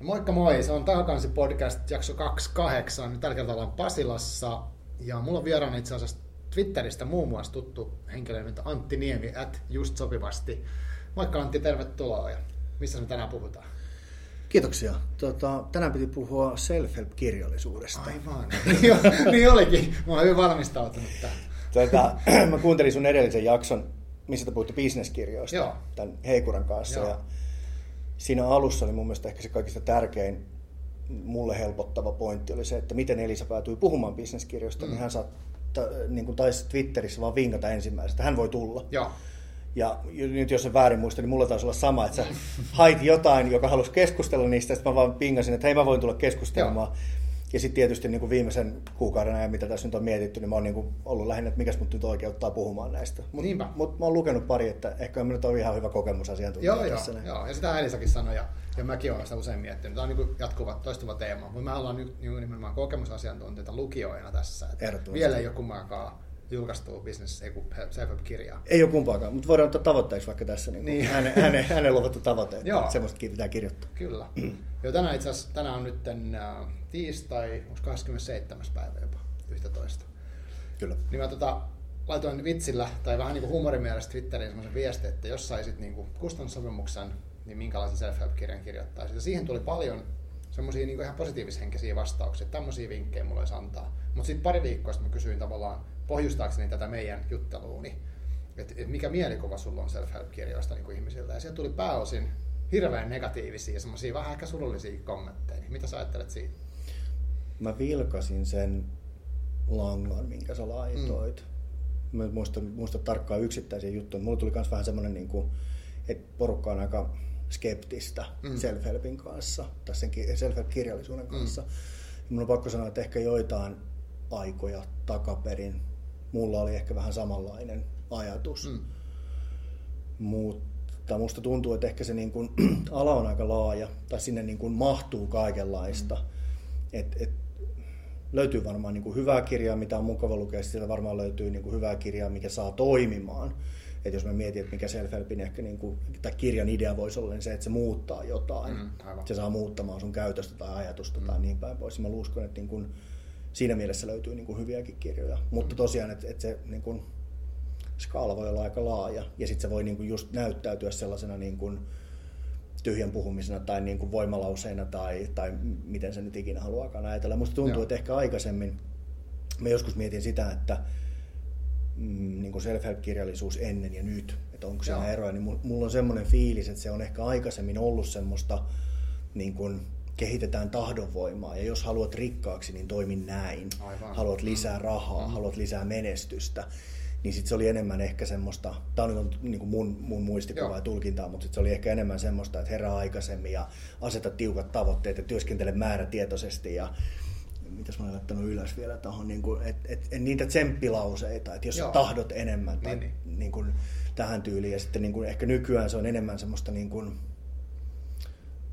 Moikka moi, se on Takakansi podcast jakso 28. Tällä kertaa ollaan Pasilassa ja mulla on vieraana itse asiassa Twitteristä muun muassa tuttu henkilö nyt Antti Niemi, at just sopivasti. Moikka Antti, tervetuloa ja missä me tänään puhutaan? Kiitoksia. Tota, tänään piti puhua self-help-kirjallisuudesta. Aivan, niin olikin. Mä olen hyvin valmistautunut tähän. Tota, mä kuuntelin sun edellisen jakson, missä te puhutte bisneskirjoista Joo. tämän Heikuran kanssa. Joo. Ja siinä alussa oli mun mielestä ehkä se kaikista tärkein mulle helpottava pointti oli se, että miten Elisa päätyi puhumaan bisneskirjoista, mm. niin hän saa, niin kuin taisi Twitterissä vaan vinkata ensimmäisestä, hän voi tulla. Joo. Ja nyt jos se väärin muista, niin mulla taisi olla sama, että sä hait jotain, joka halusi keskustella niistä, sitten mä vaan pingasin, että hei mä voin tulla keskustelemaan. Joo. Ja sitten tietysti niin kuin viimeisen kuukauden ajan, mitä tässä nyt on mietitty, niin mä oon niin kuin ollut lähinnä, että mikäs mut nyt oikeuttaa puhumaan näistä. Mutta mä oon lukenut pari, että ehkä mä nyt on ihan hyvä kokemusasiantuntija Joo, joo, tässä. näin. joo, ja sitä Elisakin sanoi, ja, ja mäkin olen sitä usein miettinyt. Tämä on niin jatkuva, toistuva teema, mutta me ollaan nyt niin nimenomaan kokemusasiantuntijoita lukijoina tässä. Vielä ei ole kummankaan julkaistu business, self-help-kirjaa. Ei ole kumpaakaan, mutta voidaan ottaa tavoitteeksi vaikka tässä niin Niin. hänen, hänen, hänen luvattu tavoite, Joo. että semmoista pitää kirjoittaa. Kyllä. Joo, tänään itse asiassa, tänään on nyt äh, tiistai, onko 27. päivä jopa, 11. Kyllä. Niin mä tota, laitoin vitsillä tai vähän niin kuin huumorimielessä Twitteriin semmoisen viestin, että jos saisit niin kuin kustannussopimuksen, niin minkälaisen self-help-kirjan kirjoittaisit. Ja siihen tuli paljon semmoisia niin ihan positiivishenkisiä vastauksia, että tämmöisiä vinkkejä mulle olisi antaa. Mutta sitten pari viikkoa sitten mä kysyin tavallaan pohjustaakseni tätä meidän jutteluuni, että et mikä mielikuva sulla on self-help-kirjoista niin kuin ihmisiltä. Ja sieltä tuli pääosin hirveän negatiivisia, semmoisia vähän ehkä surullisia kommentteja. Mitä sä ajattelet siitä? Mä vilkasin sen langan, minkä sä laitoit. Mm. Mä en muista, muista tarkkaan yksittäisiä juttuja. Mulla tuli myös vähän semmoinen, niin kuin, että porukka on aika skeptistä Mm. mm. self-helpin kanssa, tai sen ki- self-help-kirjallisuuden kanssa. Mm. Mun on pakko sanoa, että ehkä joitain aikoja takaperin mulla oli ehkä vähän samanlainen ajatus. Mm. Mutta musta tuntuu, että ehkä se niin kuin, ala on aika laaja, tai sinne niin kuin mahtuu kaikenlaista. Mm. Et, et, löytyy varmaan niin kuin hyvää kirjaa, mitä on mukava lukea, sieltä varmaan löytyy niin kuin hyvää kirjaa, mikä saa toimimaan. Et jos mä mietin, että mikä self-helpin ehkä niin kuin, tai kirjan idea voisi olla, niin se, että se muuttaa jotain. Mm, aivan. se saa muuttamaan sun käytöstä tai ajatusta mm. tai niin päin pois. Mä uskon, että niin kuin, siinä mielessä löytyy niin kuin hyviäkin kirjoja. Mutta Mm. tosiaan, että, että se niin kuin, skaala voi olla aika laaja ja sitten se voi niin kuin just näyttäytyä sellaisena niin kuin tyhjän puhumisena tai niin kuin voimalauseena tai, tai miten se nyt ikinä haluaakaan ajatella. Musta tuntuu, Joo. että ehkä aikaisemmin, mä joskus mietin sitä, että mm, niin kuin self-help-kirjallisuus ennen ja nyt, että onko Joo. eroja, niin mul- mulla on semmoinen fiilis, että se on ehkä aikaisemmin ollut semmoista niin kuin kehitetään tahdonvoimaa ja jos haluat rikkaaksi, niin toimi näin. Aivan. Haluat lisää rahaa, mm. haluat lisää menestystä. Niin sitten se oli enemmän ehkä semmoista, tämä on niin kuin mun, mun muistikuva Joo. ja tulkintaa, mutta sit se oli ehkä enemmän semmoista, että herää aikaisemmin ja aseta tiukat tavoitteet ja työskentele määrätietoisesti ja mitäs mä olen laittanut ylös vielä tuohon, niin kuin, et, et, niitä tsemppilauseita, että jos Joo. tahdot enemmän tai Niin, niin, niin. kuin, tähän tyyliin ja sitten niin kuin, ehkä nykyään se on enemmän semmoista niin kuin,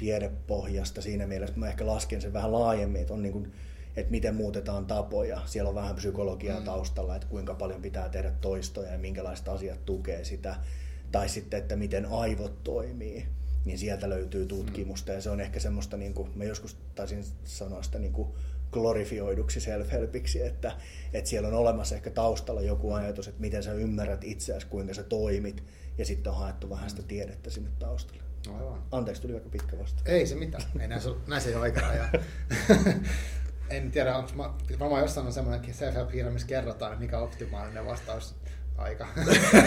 tiedepohjasta siinä mielessä, että mä ehkä lasken sen vähän laajemmin, että on niin kuin, että miten muutetaan tapoja. Siellä on vähän psykologiaa mm. taustalla, että kuinka paljon pitää tehdä toistoja ja minkälaiset asiat tukee sitä. Tai sitten, että miten aivot toimii. Niin sieltä löytyy tutkimusta ja se on ehkä semmoista, niin kuin, mä joskus taisin sanoa sitä niin kuin glorifioiduksi self-helpiksi, että, että siellä on olemassa ehkä taustalla joku ajatus, että miten sä ymmärrät itseäsi, kuinka sä toimit, ja sitten on haettu vähän sitä tiedettä sinne taustalle. Aivan. Anteeksi, tuli aika pitkä vasta. Ei se mitään, ei näin se ei ole oikea ajan. en tiedä, onko mä, varmaan jossain on semmoinen self-help-kirja, missä kerrotaan, mikä on optimaalinen vastaus aika.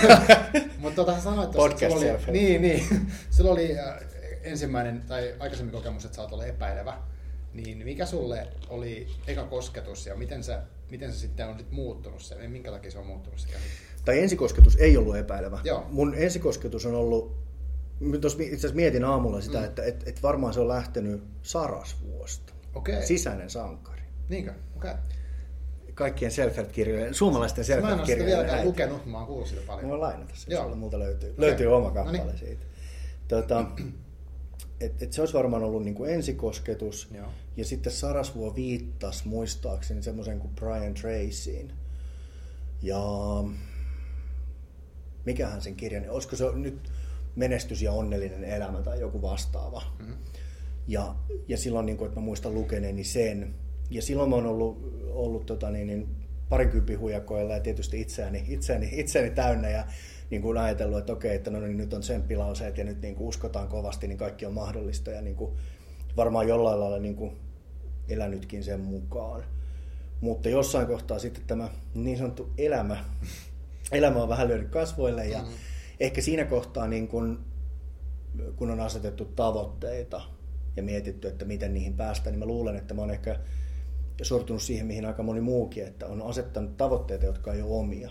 Mutta tota, sanoit tuossa, että Podcast sulla oli, self-help. niin, niin, sulla oli äh, ensimmäinen tai aikaisemmin kokemus, että sä oot ollut epäilevä. Niin mikä sulle oli eka kosketus ja miten se, miten se sitten on nyt muuttunut se, minkä takia se on muuttunut se käsitys? Tai ensikosketus ei ollut epäilevä. Joo. Mun ensikosketus on ollut, tuossa itse asiassa mietin aamulla sitä, mm. että et, et varmaan se on lähtenyt Sarasvuosta. Okei. Sisäinen sankari. Niinkö? Okei. Kaikkien self-help-kirjojen, suomalaisten Mä en ole sitä self-help-kirjojen vieläkään lukenut, mä oon kuullut sitä Mä paljon. voin lainata sen, Joo. sulla multa löytyy. Okei. Löytyy oma No kappale niin. siitä. Tota, et, et se olisi varmaan ollut niin kuin ensikosketus. Joo. Ja sitten Sarasvuo viittasi muistaakseni semmoisen kuin Brian Tracyin. Ja mikähän sen kirjan, olisiko se nyt menestys ja onnellinen elämä tai joku vastaava. Mhm. Ja, ja silloin, niin kuin, että mä muistan lukeneeni sen. Ja silloin mä oon ollut, ollut tota, niin, niin, parikymppi huijakoilla ja tietysti itseäni, itseäni, itseäni täynnä ja niin kuin ajatellut, että okei, että no niin, nyt on tsemppilauseet ja nyt niin kuin uskotaan kovasti, niin kaikki on mahdollista ja niin kuin, varmaan jollain lailla niin kuin elänytkin sen mukaan. Mutta jossain kohtaa sitten tämä niin sanottu elämä, elämä on vähän lyönyt kasvoille ja mm. Ehkä siinä kohtaa niin kun, kun on asetettu tavoitteita ja mietitty, että miten niihin päästään, niin mä luulen, että mä oon ehkä sortunut siihen, mihin aika moni muukin, että on asettanut tavoitteita, jotka ei ole omia.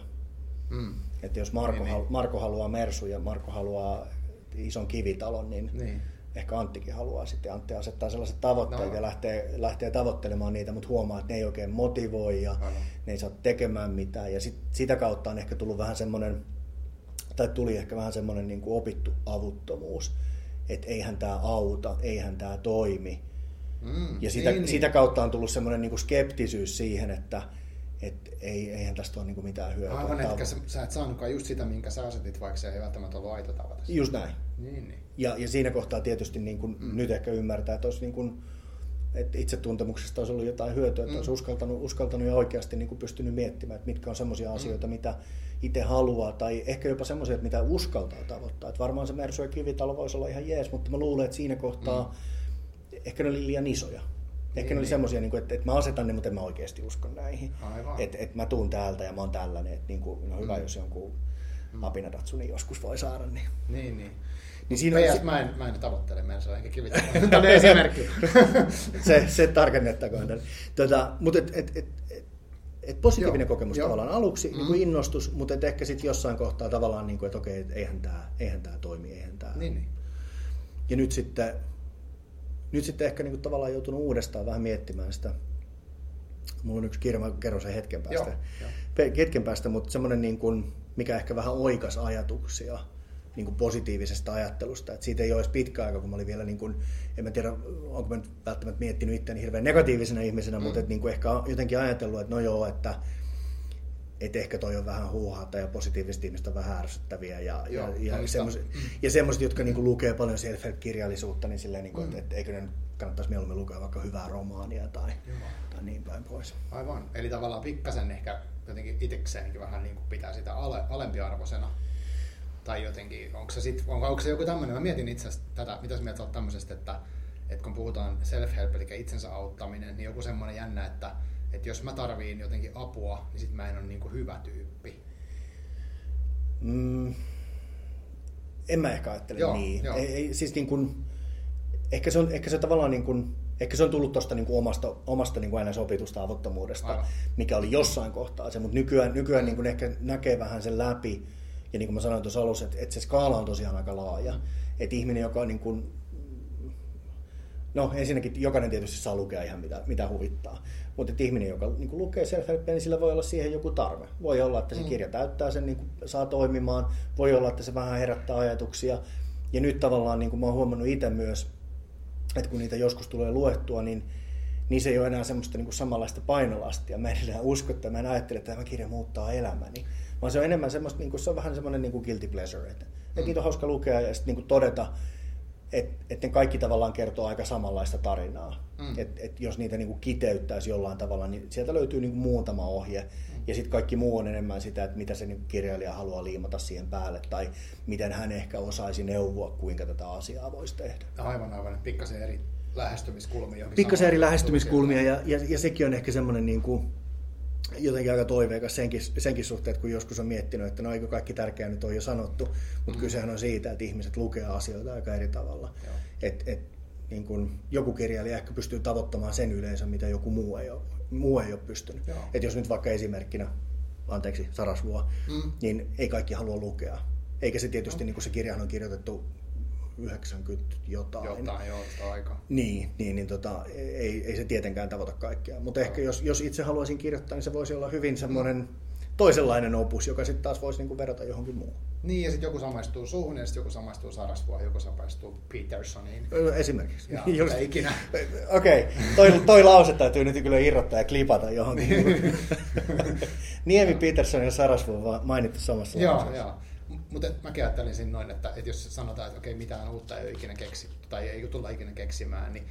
Mm. Että jos Marko, niin, niin. Marko haluaa Mersu ja Marko haluaa ison kivitalon, niin, niin ehkä Anttikin haluaa sitten. Antti asettaa sellaiset tavoitteet no. ja lähtee, lähtee tavoittelemaan niitä, mutta huomaa, että ne ei oikein motivoi ja no. ne ei saa tekemään mitään. Ja sit, sitä kautta on ehkä tullut vähän semmoinen, tai tuli ehkä vähän semmoinen niin kuin opittu avuttomuus, että eihän tämä auta, eihän tämä toimi. Mm, ja sitä, niin, sitä kautta on tullut semmoinen niin kuin skeptisyys siihen, että, et ei, eihän tästä ole niinku mitään hyötyä. Aivan, että sä, sä et saanutkaan just sitä, minkä sä asetit, vaikka se ei välttämättä ollut aito tavata. Just näin. Niin, niin. Ja, ja siinä kohtaa tietysti niin kuin mm. nyt ehkä ymmärtää, että, olisi niin kuin, että itsetuntemuksesta olisi ollut jotain hyötyä, että mm. olisi uskaltanut, uskaltanut ja oikeasti niin kuin pystynyt miettimään, että mitkä on sellaisia mm. asioita, mitä itse haluaa, tai ehkä jopa semmoisia, mitä uskaltaa tavoittaa. Että varmaan se Mersu ja Kivitalo voisi olla ihan jees, mutta mä luulen, että siinä kohtaa mm. ehkä ne oli liian isoja. Ehkä niin, ne oli niin. semmoisia, niin että, että mä asetan ne, mutta en mä oikeasti usko näihin. Että, että mä tuun täältä ja mä oon tällainen. Että niin kuin, no hyvä, mm. jos jonkun mm. Apinadatsuni joskus voi saada. Niin, niin. niin. Niin siinä PS, on, mä, en, mä en tavoittele Mersoa enkä kivitä. Tämä on esimerkki. se, se tarkennettakoon. Tota, mutta et, et, et, et, positiivinen Joo. kokemus Joo. tavallaan aluksi, mm. niin kuin innostus, mutta et ehkä sitten jossain kohtaa tavallaan, niin kuin, että okei, et eihän tämä eihän tää toimi, eihän tämä. Niin, niin. Ja nyt sitten, nyt sitten ehkä niin kuin tavallaan joutunut uudestaan vähän miettimään sitä. Mulla on yksi kirja, mä kerron sen hetken päästä. Joo, jo. Hetken päästä, mutta semmoinen, niin kuin, mikä ehkä vähän oikas ajatuksia niin kuin positiivisesta ajattelusta. Et siitä ei ole edes pitkä aika, kun mä olin vielä, niin kuin, en mä tiedä, onko mä nyt välttämättä miettinyt itseäni hirveän negatiivisena ihmisenä, mm. mutta et, niin kuin ehkä jotenkin ajatellut, että no joo, että et ehkä toi on vähän huuhaata ja positiiviset ihmiset on vähän ärsyttäviä ja, Joo, ja, ja, mm. ja semmoiset, jotka niin kuin lukee paljon self-kirjallisuutta, niin silleen, niin kuin, mm. että, että eikö ne kannattaisi mieluummin lukea vaikka hyvää romaania tai, tai niin päin pois. Aivan, eli tavallaan pikkasen ehkä jotenkin itsekseenkin vähän niin kuin pitää sitä ale, alempiarvoisena tai jotenkin, onko se, sit, onko, onko se joku tämmöinen, mä mietin itse asiassa tätä, mitä mieltä olet tämmöisestä, että, että kun puhutaan self-help, eli itsensä auttaminen, niin joku semmoinen jännä, että, että jos mä tarviin jotenkin apua, niin sit mä en ole niin kuin hyvä tyyppi. Mm, en mä ehkä ajattele joo, niin. Joo. Ei, ei, siis niin kuin, ehkä, se on, ehkä se tavallaan niin kuin, Ehkä se on tullut tuosta niin omasta, omasta niin kuin aina sopitusta avottomuudesta, Aivan. mikä oli jossain kohtaa se, mutta nykyään, nykyään niin kuin ehkä näkee vähän sen läpi, ja niin kuin mä sanoin tuossa alussa, että, että se skaala on tosiaan aika laaja. Että ihminen, joka on niin kuin, no ensinnäkin jokainen tietysti saa lukea ihan mitä, mitä huvittaa, mutta että ihminen, joka niin kuin lukee self niin sillä voi olla siihen joku tarve. Voi olla, että se mm. kirja täyttää sen, niin kuin saa toimimaan, voi olla, että se vähän herättää ajatuksia. Ja nyt tavallaan, niin kuin mä oon huomannut itse myös, että kun niitä joskus tulee luettua, niin, niin se ei ole enää semmoista niin kuin samanlaista painolastia. Mä en enää usko, että mä en ajattele, että tämä kirja muuttaa elämäni vaan se on enemmän semmoista, niin kuin, se on vähän semmoinen niin kuin guilty pleasure, että, mm. että niitä on hauska lukea ja sitten niin todeta, että, että ne kaikki tavallaan kertoo aika samanlaista tarinaa. Mm. Että et jos niitä niin kuin kiteyttäisi jollain tavalla, niin sieltä löytyy niin kuin muutama ohje. Mm. Ja sitten kaikki muu on enemmän sitä, että mitä se niin kirjailija haluaa liimata siihen päälle, tai miten hän ehkä osaisi neuvoa, kuinka tätä asiaa voisi tehdä. Aivan, aivan. Pikkasen eri lähestymiskulmia. Pikkasen eri lähestymiskulmia, ja, ja, ja sekin on ehkä semmoinen niin kuin, jotenkin aika toiveikas senkin, senkin suhteen, kun joskus on miettinyt, että no eikö kaikki tärkeää nyt on jo sanottu, mutta mm. kysehän on siitä, että ihmiset lukee asioita aika eri tavalla. Et, et, niin kun joku kirjailija ehkä pystyy tavoittamaan sen yleensä, mitä joku muu ei ole, muu ei ole pystynyt. Et jos nyt vaikka esimerkkinä, anteeksi, Sarasvuo, mm. niin ei kaikki halua lukea. Eikä se tietysti, no. niin kuin se kirjahan on kirjoitettu 90 jotain. Jotain, joo, sitä aikaa. Niin, niin, niin tota, ei, ei se tietenkään tavoita kaikkea. Mutta ehkä jos, jos itse haluaisin kirjoittaa, niin se voisi olla hyvin semmoinen mm. toisenlainen opus, joka sitten taas voisi niinku verrata johonkin muuhun. Niin, ja sitten joku samaistuu suuhun, ja sitten joku samaistuu Sarasvuohon, joku samaistuu Petersoniin. Esimerkiksi. Ja, Just. ikinä. Okei, okay. toi, toi lause täytyy nyt kyllä irrottaa ja klipata johonkin. Niemi Peterson ja Sarasvuo mainittu samassa Joo, joo. Mutta mäkin ajattelin siinä noin, että, että jos sanotaan, että okei, mitään uutta ei ole ikinä keksitty tai ei tulla ikinä keksimään, niin,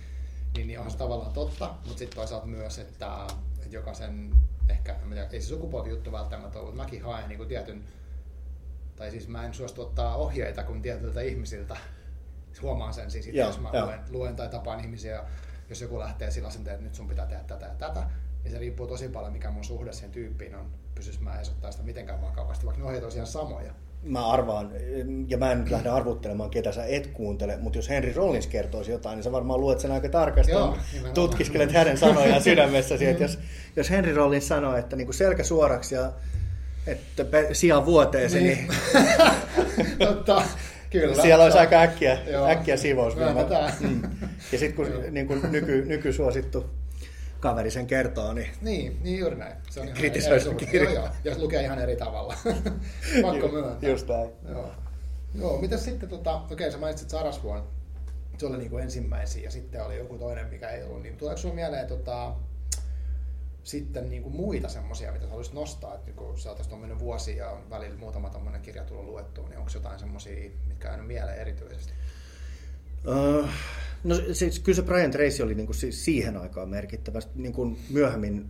niin, niin onhan se tavallaan totta, mutta sitten toisaalta myös, että, että jokaisen, ehkä, tiedä, ei se juttu välttämättä ole, mutta mäkin haen niin kuin tietyn, tai siis mä en suostu ottaa ohjeita kuin tietyiltä ihmisiltä, huomaan sen siis, jos mä luen, luen tai tapaan ihmisiä, jos joku lähtee sillä asenteella, että nyt sun pitää tehdä tätä ja tätä, niin se riippuu tosi paljon, mikä mun suhde siihen tyyppiin on. Pysyis mä edes ottaa sitä mitenkään vakavasti, vaikka ne ohjeet on samoja. Mä arvaan, ja mä en nyt lähde arvuttelemaan, ketä sä et kuuntele, mutta jos Henry Rollins kertoisi jotain, niin sä varmaan luet sen aika tarkasti. Joo, tutkiskelet hänen sanojaan sydämessäsi. että jos, jos Henry Rollins sanoo, että niin kuin selkä suoraksi ja että sijaan vuoteeseen, niin... niin... Totta. Kyllä. Siellä olisi aika äkkiä, äkkiä sivous. Mm. Ja sitten kun niin kuin nyky, nykysuosittu kaveri sen kertoo, niin... Niin, niin juuri näin. Se on kritisoi sen Joo, joo, ja lukee ihan eri tavalla. Pakko myöntää. Just näin. Joo. Joo, mitä sitten, tota, okei okay, sä mainitsit Sarasvuon, se oli niin kuin ensimmäisiä ja sitten oli joku toinen, mikä ei ollut, niin tuleeko sinulle mieleen tota, sitten niin kuin muita semmoisia, mitä haluaisit nostaa, että kun sä on mennyt vuosi ja on välillä muutama tämmöinen kirja tullut luettua, niin onko jotain semmoisia, mitkä on mieleen erityisesti? Uh, no siis, kyllä se Brian Tracy oli niin kuin siihen aikaan merkittävästi. Niin kuin myöhemmin,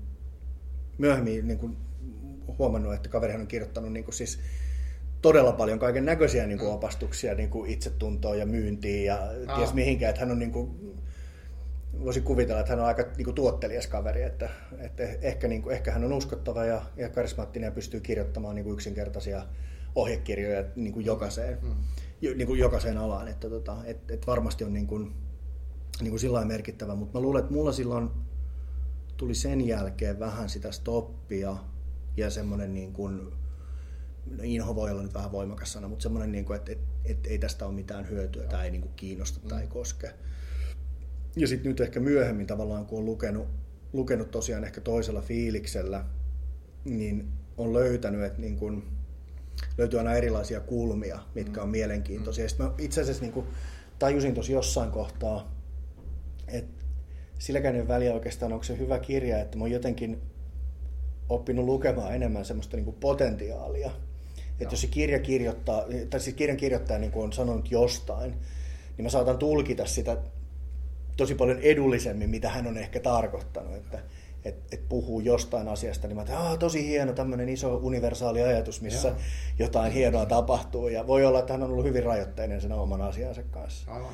myöhemmin niin kuin huomannut, että kaverihan on kirjoittanut niin kuin siis todella paljon kaiken näköisiä niin kuin mm. opastuksia niin kuin itsetuntoa ja myyntiin ja ah. ties mihinkään. Että hän on niin kuin, voisi kuvitella, että hän on aika niin kuin, tuottelias kaveri, että, että ehkä, niin kuin, ehkä hän on uskottava ja, ja karismaattinen ja pystyy kirjoittamaan niin kuin yksinkertaisia ohjekirjoja niin kuin jokaiseen. Mm niin kuin jokaiseen alaan, että tota, et, et varmasti on niin kuin, niin kuin sillä merkittävä, mutta mä luulen, että mulla silloin tuli sen jälkeen vähän sitä stoppia ja semmoinen niin kuin, no inho voi olla nyt vähän voimakas sana, mutta semmoinen, niin kuin, että, että, että ei tästä ole mitään hyötyä tai ei niin kuin kiinnosta tai ei mm. koske. Ja sitten nyt ehkä myöhemmin tavallaan, kun on lukenut, lukenut tosiaan ehkä toisella fiiliksellä, niin on löytänyt, että niin kuin, löytyy aina erilaisia kulmia, mitkä on mm. mielenkiintoisia. Mm. mä itse asiassa niin kuin tajusin tuossa jossain kohtaa, että silläkään ei väliä oikeastaan, onko se hyvä kirja, että mä oon jotenkin oppinut lukemaan enemmän semmoista niin kuin potentiaalia. Että jos se kirja kirjoittaa, tai siis kirjan kirjoittaja niin on sanonut jostain, niin mä saatan tulkita sitä tosi paljon edullisemmin, mitä hän on ehkä tarkoittanut. Että että et puhuu jostain asiasta, niin mä että tosi hieno tämmöinen iso universaali ajatus, missä Joo. jotain hienoa tapahtuu. Ja voi olla, että hän on ollut hyvin rajoitteinen sen oman asiansa kanssa. Aivan.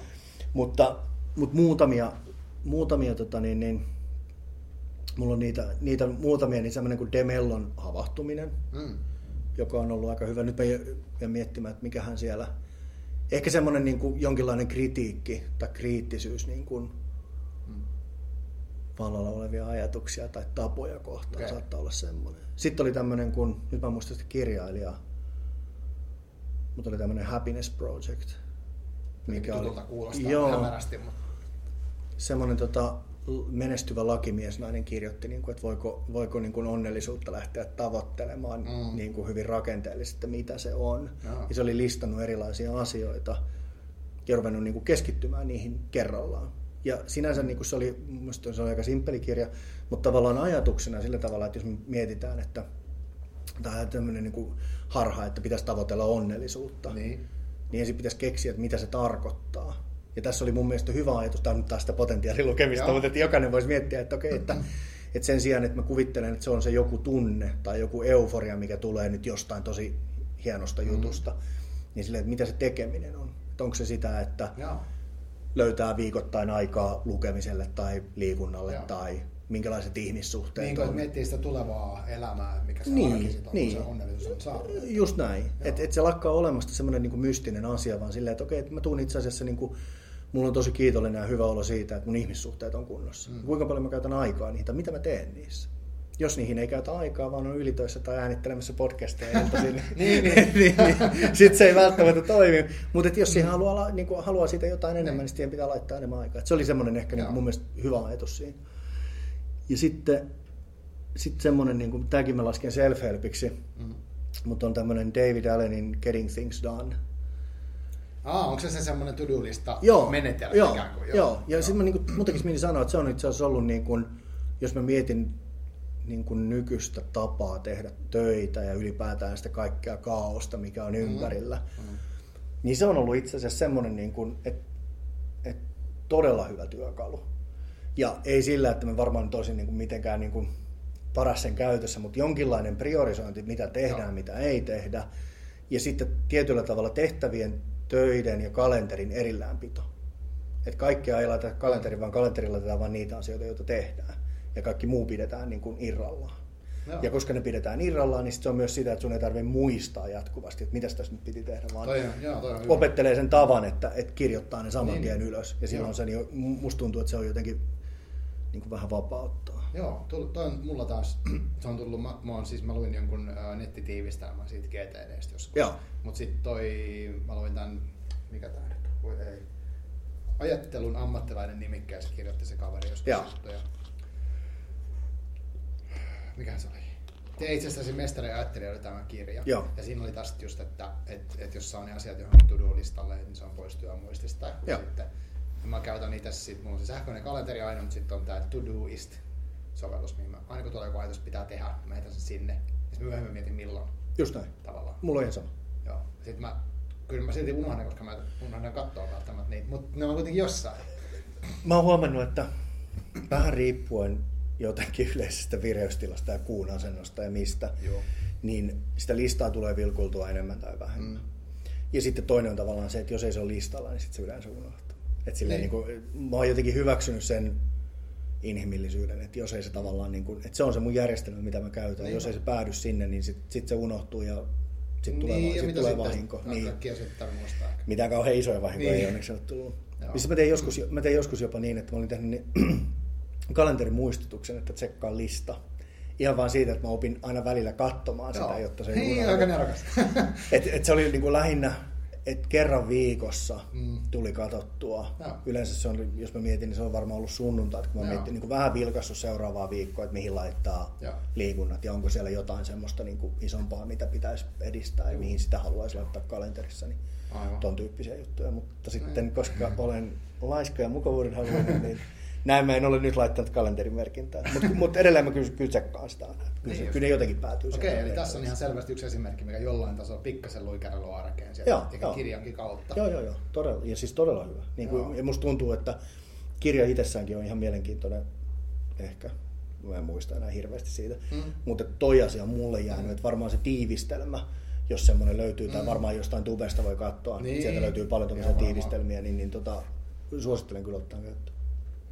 Mutta, mutta muutamia, muutamia tota niin, niin, mulla on niitä, niitä muutamia, niin semmoinen kuin Demellon havahtuminen, mm. joka on ollut aika hyvä. Nyt mä jään miettimään, että mikä hän siellä, ehkä semmoinen niin kuin jonkinlainen kritiikki tai kriittisyys niin kuin vallalla olevia ajatuksia tai tapoja kohtaan. Okay. Saattaa olla semmoinen. Sitten oli tämmöinen, kun, nyt mä muistan sitä kirjailijaa, mutta oli tämmöinen Happiness Project. Mikä oli, kuulostaa joo, hämärästi, mutta... Semmoinen tota, menestyvä lakimies nainen kirjoitti, niin kuin, että voiko, voiko niin kuin onnellisuutta lähteä tavoittelemaan mm. niin kuin hyvin rakenteellisesti, että mitä se on. Ja se oli listannut erilaisia asioita ja ruvennut niin kuin keskittymään niihin kerrallaan. Ja sinänsä niin se oli, minusta se oli aika simppeli kirja, mutta tavallaan ajatuksena sillä tavalla, että jos me mietitään, että tämä tämmöinen niin harha, että pitäisi tavoitella onnellisuutta, niin. Niin ensin pitäisi keksiä, että mitä se tarkoittaa. Ja tässä oli mun mielestä hyvä ajatus, tämä on nyt taas sitä potentiaalilukemista, Joo. mutta että jokainen voisi miettiä, että okei, että, että sen sijaan, että mä kuvittelen, että se on se joku tunne tai joku euforia, mikä tulee nyt jostain tosi hienosta mm. jutusta, niin silleen, että mitä se tekeminen on. Että onko se sitä, että Joo löytää viikoittain aikaa lukemiselle tai liikunnalle Joo. tai minkälaiset ihmissuhteet niin, on. miettii sitä tulevaa elämää, mikä se niin, arki on, niin. se onnellisuus on saanut. Just näin. Että et se lakkaa olemasta semmoinen niin mystinen asia, vaan silleen, että okei, että mä tuun itse asiassa niin kuin, mulla on tosi kiitollinen ja hyvä olo siitä, että mun ihmissuhteet on kunnossa. Mm. Kuinka paljon mä käytän aikaa niitä, mitä mä teen niissä jos niihin ei käytä aikaa, vaan on ylitöissä tai äänittelemässä podcasteja iltaisin, niin, niin, niin, niin, niin sitten se ei välttämättä toimi. Mutta jos siihen haluaa, niin kuin, haluaa siitä jotain enemmän, niin, niin siihen pitää laittaa enemmän aikaa. Et se oli semmoinen ehkä niin mun mielestä hyvä ajatus siinä. Ja sitten sitten semmoinen, niin kuin, tämäkin mä lasken self-helpiksi, mm. mutta on tämmöinen David Allenin Getting Things Done. Ah, onko se se semmoinen to-do-lista joo, menetelmä joo, ikään kuin? Joo, joo. ja sitten mä niin kuin, muutenkin sanoa, että se on itse asiassa ollut niin kuin, jos mä mietin niin kuin nykyistä tapaa tehdä töitä ja ylipäätään sitä kaikkea kaaosta, mikä on ympärillä, mm-hmm. niin se on ollut itse asiassa semmoinen, niin kuin, että, että todella hyvä työkalu. Ja ei sillä, että me varmaan tosin niin kuin mitenkään niin kuin paras sen käytössä, mutta jonkinlainen priorisointi, mitä tehdään, Joo. mitä ei tehdä. Ja sitten tietyllä tavalla tehtävien, töiden ja kalenterin erilläänpito. Että kaikkea ei laita kalenteriin, vaan kalenterilla laitetaan vain niitä asioita, joita tehdään. Ja kaikki muu pidetään niin kuin irrallaan. Joo. Ja koska ne pidetään irrallaan, niin se on myös sitä, että sun ei tarvitse muistaa jatkuvasti, että mitä tässä nyt piti tehdä, vaan toi joo, toi opettelee sen tavan, että, että kirjoittaa ne saman niin. tien ylös. Ja silloin se, niin, musta tuntuu, että se on jotenkin niin kuin vähän vapauttaa. Joo, toi on mulla taas, se on tullut, mä, mä, on, siis mä luin jonkun äh, nettitiivistelmän siitä GTDstä joskus. Joo. Mut sit toi, mä luin tän, mikä tää nyt voi ei, ajattelun ammattilainen nimikkeessä kirjoitti se kaveri joskus. Joo. Ja, mikä se oli? Te itse asiassa mestari ajattelija oli tämä kirja. Joo. Ja siinä oli taas just, että et, et jos saa ne asiat johonkin to-do-listalle, niin se on pois työmuistista. Ja sitten mä käytän itse sit, mulla on se sähköinen kalenteri aina, mutta sitten on tämä To-Doist sovellus, mihin mä, aina kun tulee joku ajatus pitää tehdä, mä heitän sen sinne. Ja sitten myöhemmin mietin milloin. Just näin. Tavallaan. Mulla on ihan sama. Joo. Sitten mä, kyllä mä silti unohdan, koska mä unohdan katsoa välttämättä niitä, mutta ne on kuitenkin jossain. Mä oon huomannut, että vähän riippuen jotenkin yleisestä vireystilasta ja kuun asennosta ja mistä, Joo. niin sitä listaa tulee vilkultua enemmän tai vähemmän. Mm. Ja sitten toinen on tavallaan se, että jos ei se ole listalla, niin sitten se yleensä unohtuu. Et silleen, niin. Niin kuin, mä oon jotenkin hyväksynyt sen inhimillisyyden, että jos ei se tavallaan, niin kuin, että se on se mun järjestelmä, mitä mä käytän. Niin. Jos ei se päädy sinne, niin sitten sit se unohtuu ja sitten tulee, niin, sit tulee vahinko. Niin. Mitään kauhean isoja vahinkoja niin. ei onneksi ole tullut. Missä mä tein, joskus, mä tein joskus jopa niin, että mä olin tehnyt niin, kalenterimuistutuksen, että tsekkaa lista. Ihan vaan siitä, että mä opin aina välillä katsomaan sitä, Joo. jotta se ei Hei, aika et, et se oli niin kuin lähinnä että kerran viikossa mm. tuli katsottua. Joo. Yleensä se on, jos mä mietin, niin se on varmaan ollut sunnuntai, kun mä mietin niin kuin vähän vilkassut seuraavaa viikkoa, että mihin laittaa Joo. liikunnat ja onko siellä jotain semmoista niin kuin isompaa, mitä pitäisi edistää ja Joo. mihin sitä haluaisi laittaa kalenterissa. Niin Aivan. ton tyyppisiä juttuja. Mutta sitten, koska olen laiska ja mukavuuden haluinen, niin näin mä en ole nyt laittanut kalenterimerkintää, mutta mut edelleen mä kyllä, kyllä tsekkaan sitä. Kyllä, niin kyllä ne jotenkin päätyy. Okei, okay, eli tässä on ihan selvästi yksi esimerkki, mikä jollain tasolla pikkasen luikerelua arkeen sieltä, joo, eikä joo. kirjankin kautta. Joo, joo, joo, todella, ja siis todella hyvä. Niin kuin, ja musta tuntuu, että kirja itsessäänkin on ihan mielenkiintoinen, ehkä, mä en muista enää hirveästi siitä, mm. mutta toi asia on mulle jäänyt, mm. että varmaan se tiivistelmä, jos semmoinen löytyy, mm. tai varmaan jostain tubesta voi katsoa, niin. sieltä löytyy paljon tämmöisiä tiivistelmiä, niin, niin tota, suosittelen kyllä ottaa käyttöön.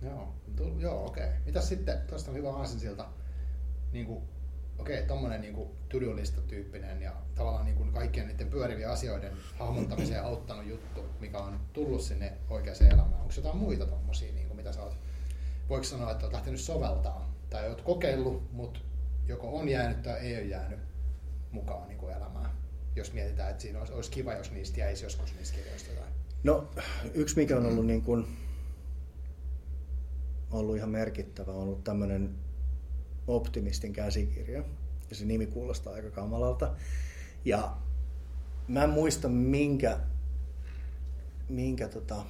Joo, joo okei. Okay. Mitäs sitten, tuosta on hyvä aasinsilta, niin kuin, okei, okay, tommonen niin to tyyppinen ja tavallaan niin kuin kaikkien niiden pyörivien asioiden hahmottamiseen auttanut juttu, mikä on tullut sinne oikeaan elämään. Onko jotain muita tommosia, niin kuin mitä sä oot, voiko sanoa, että olet lähtenyt soveltaa tai olet kokeillut, mutta joko on jäänyt tai ei ole jäänyt mukaan niin kuin elämään? Jos mietitään, että siinä olisi, olisi kiva, jos niistä jäisi joskus niistä kirjoista jotain. No, yksi mikä on ollut niin kuin, ollut ihan merkittävä, on ollut tämmöinen optimistin käsikirja. Ja se nimi kuulostaa aika kamalalta. Ja mä en muista minkä, minkä tota,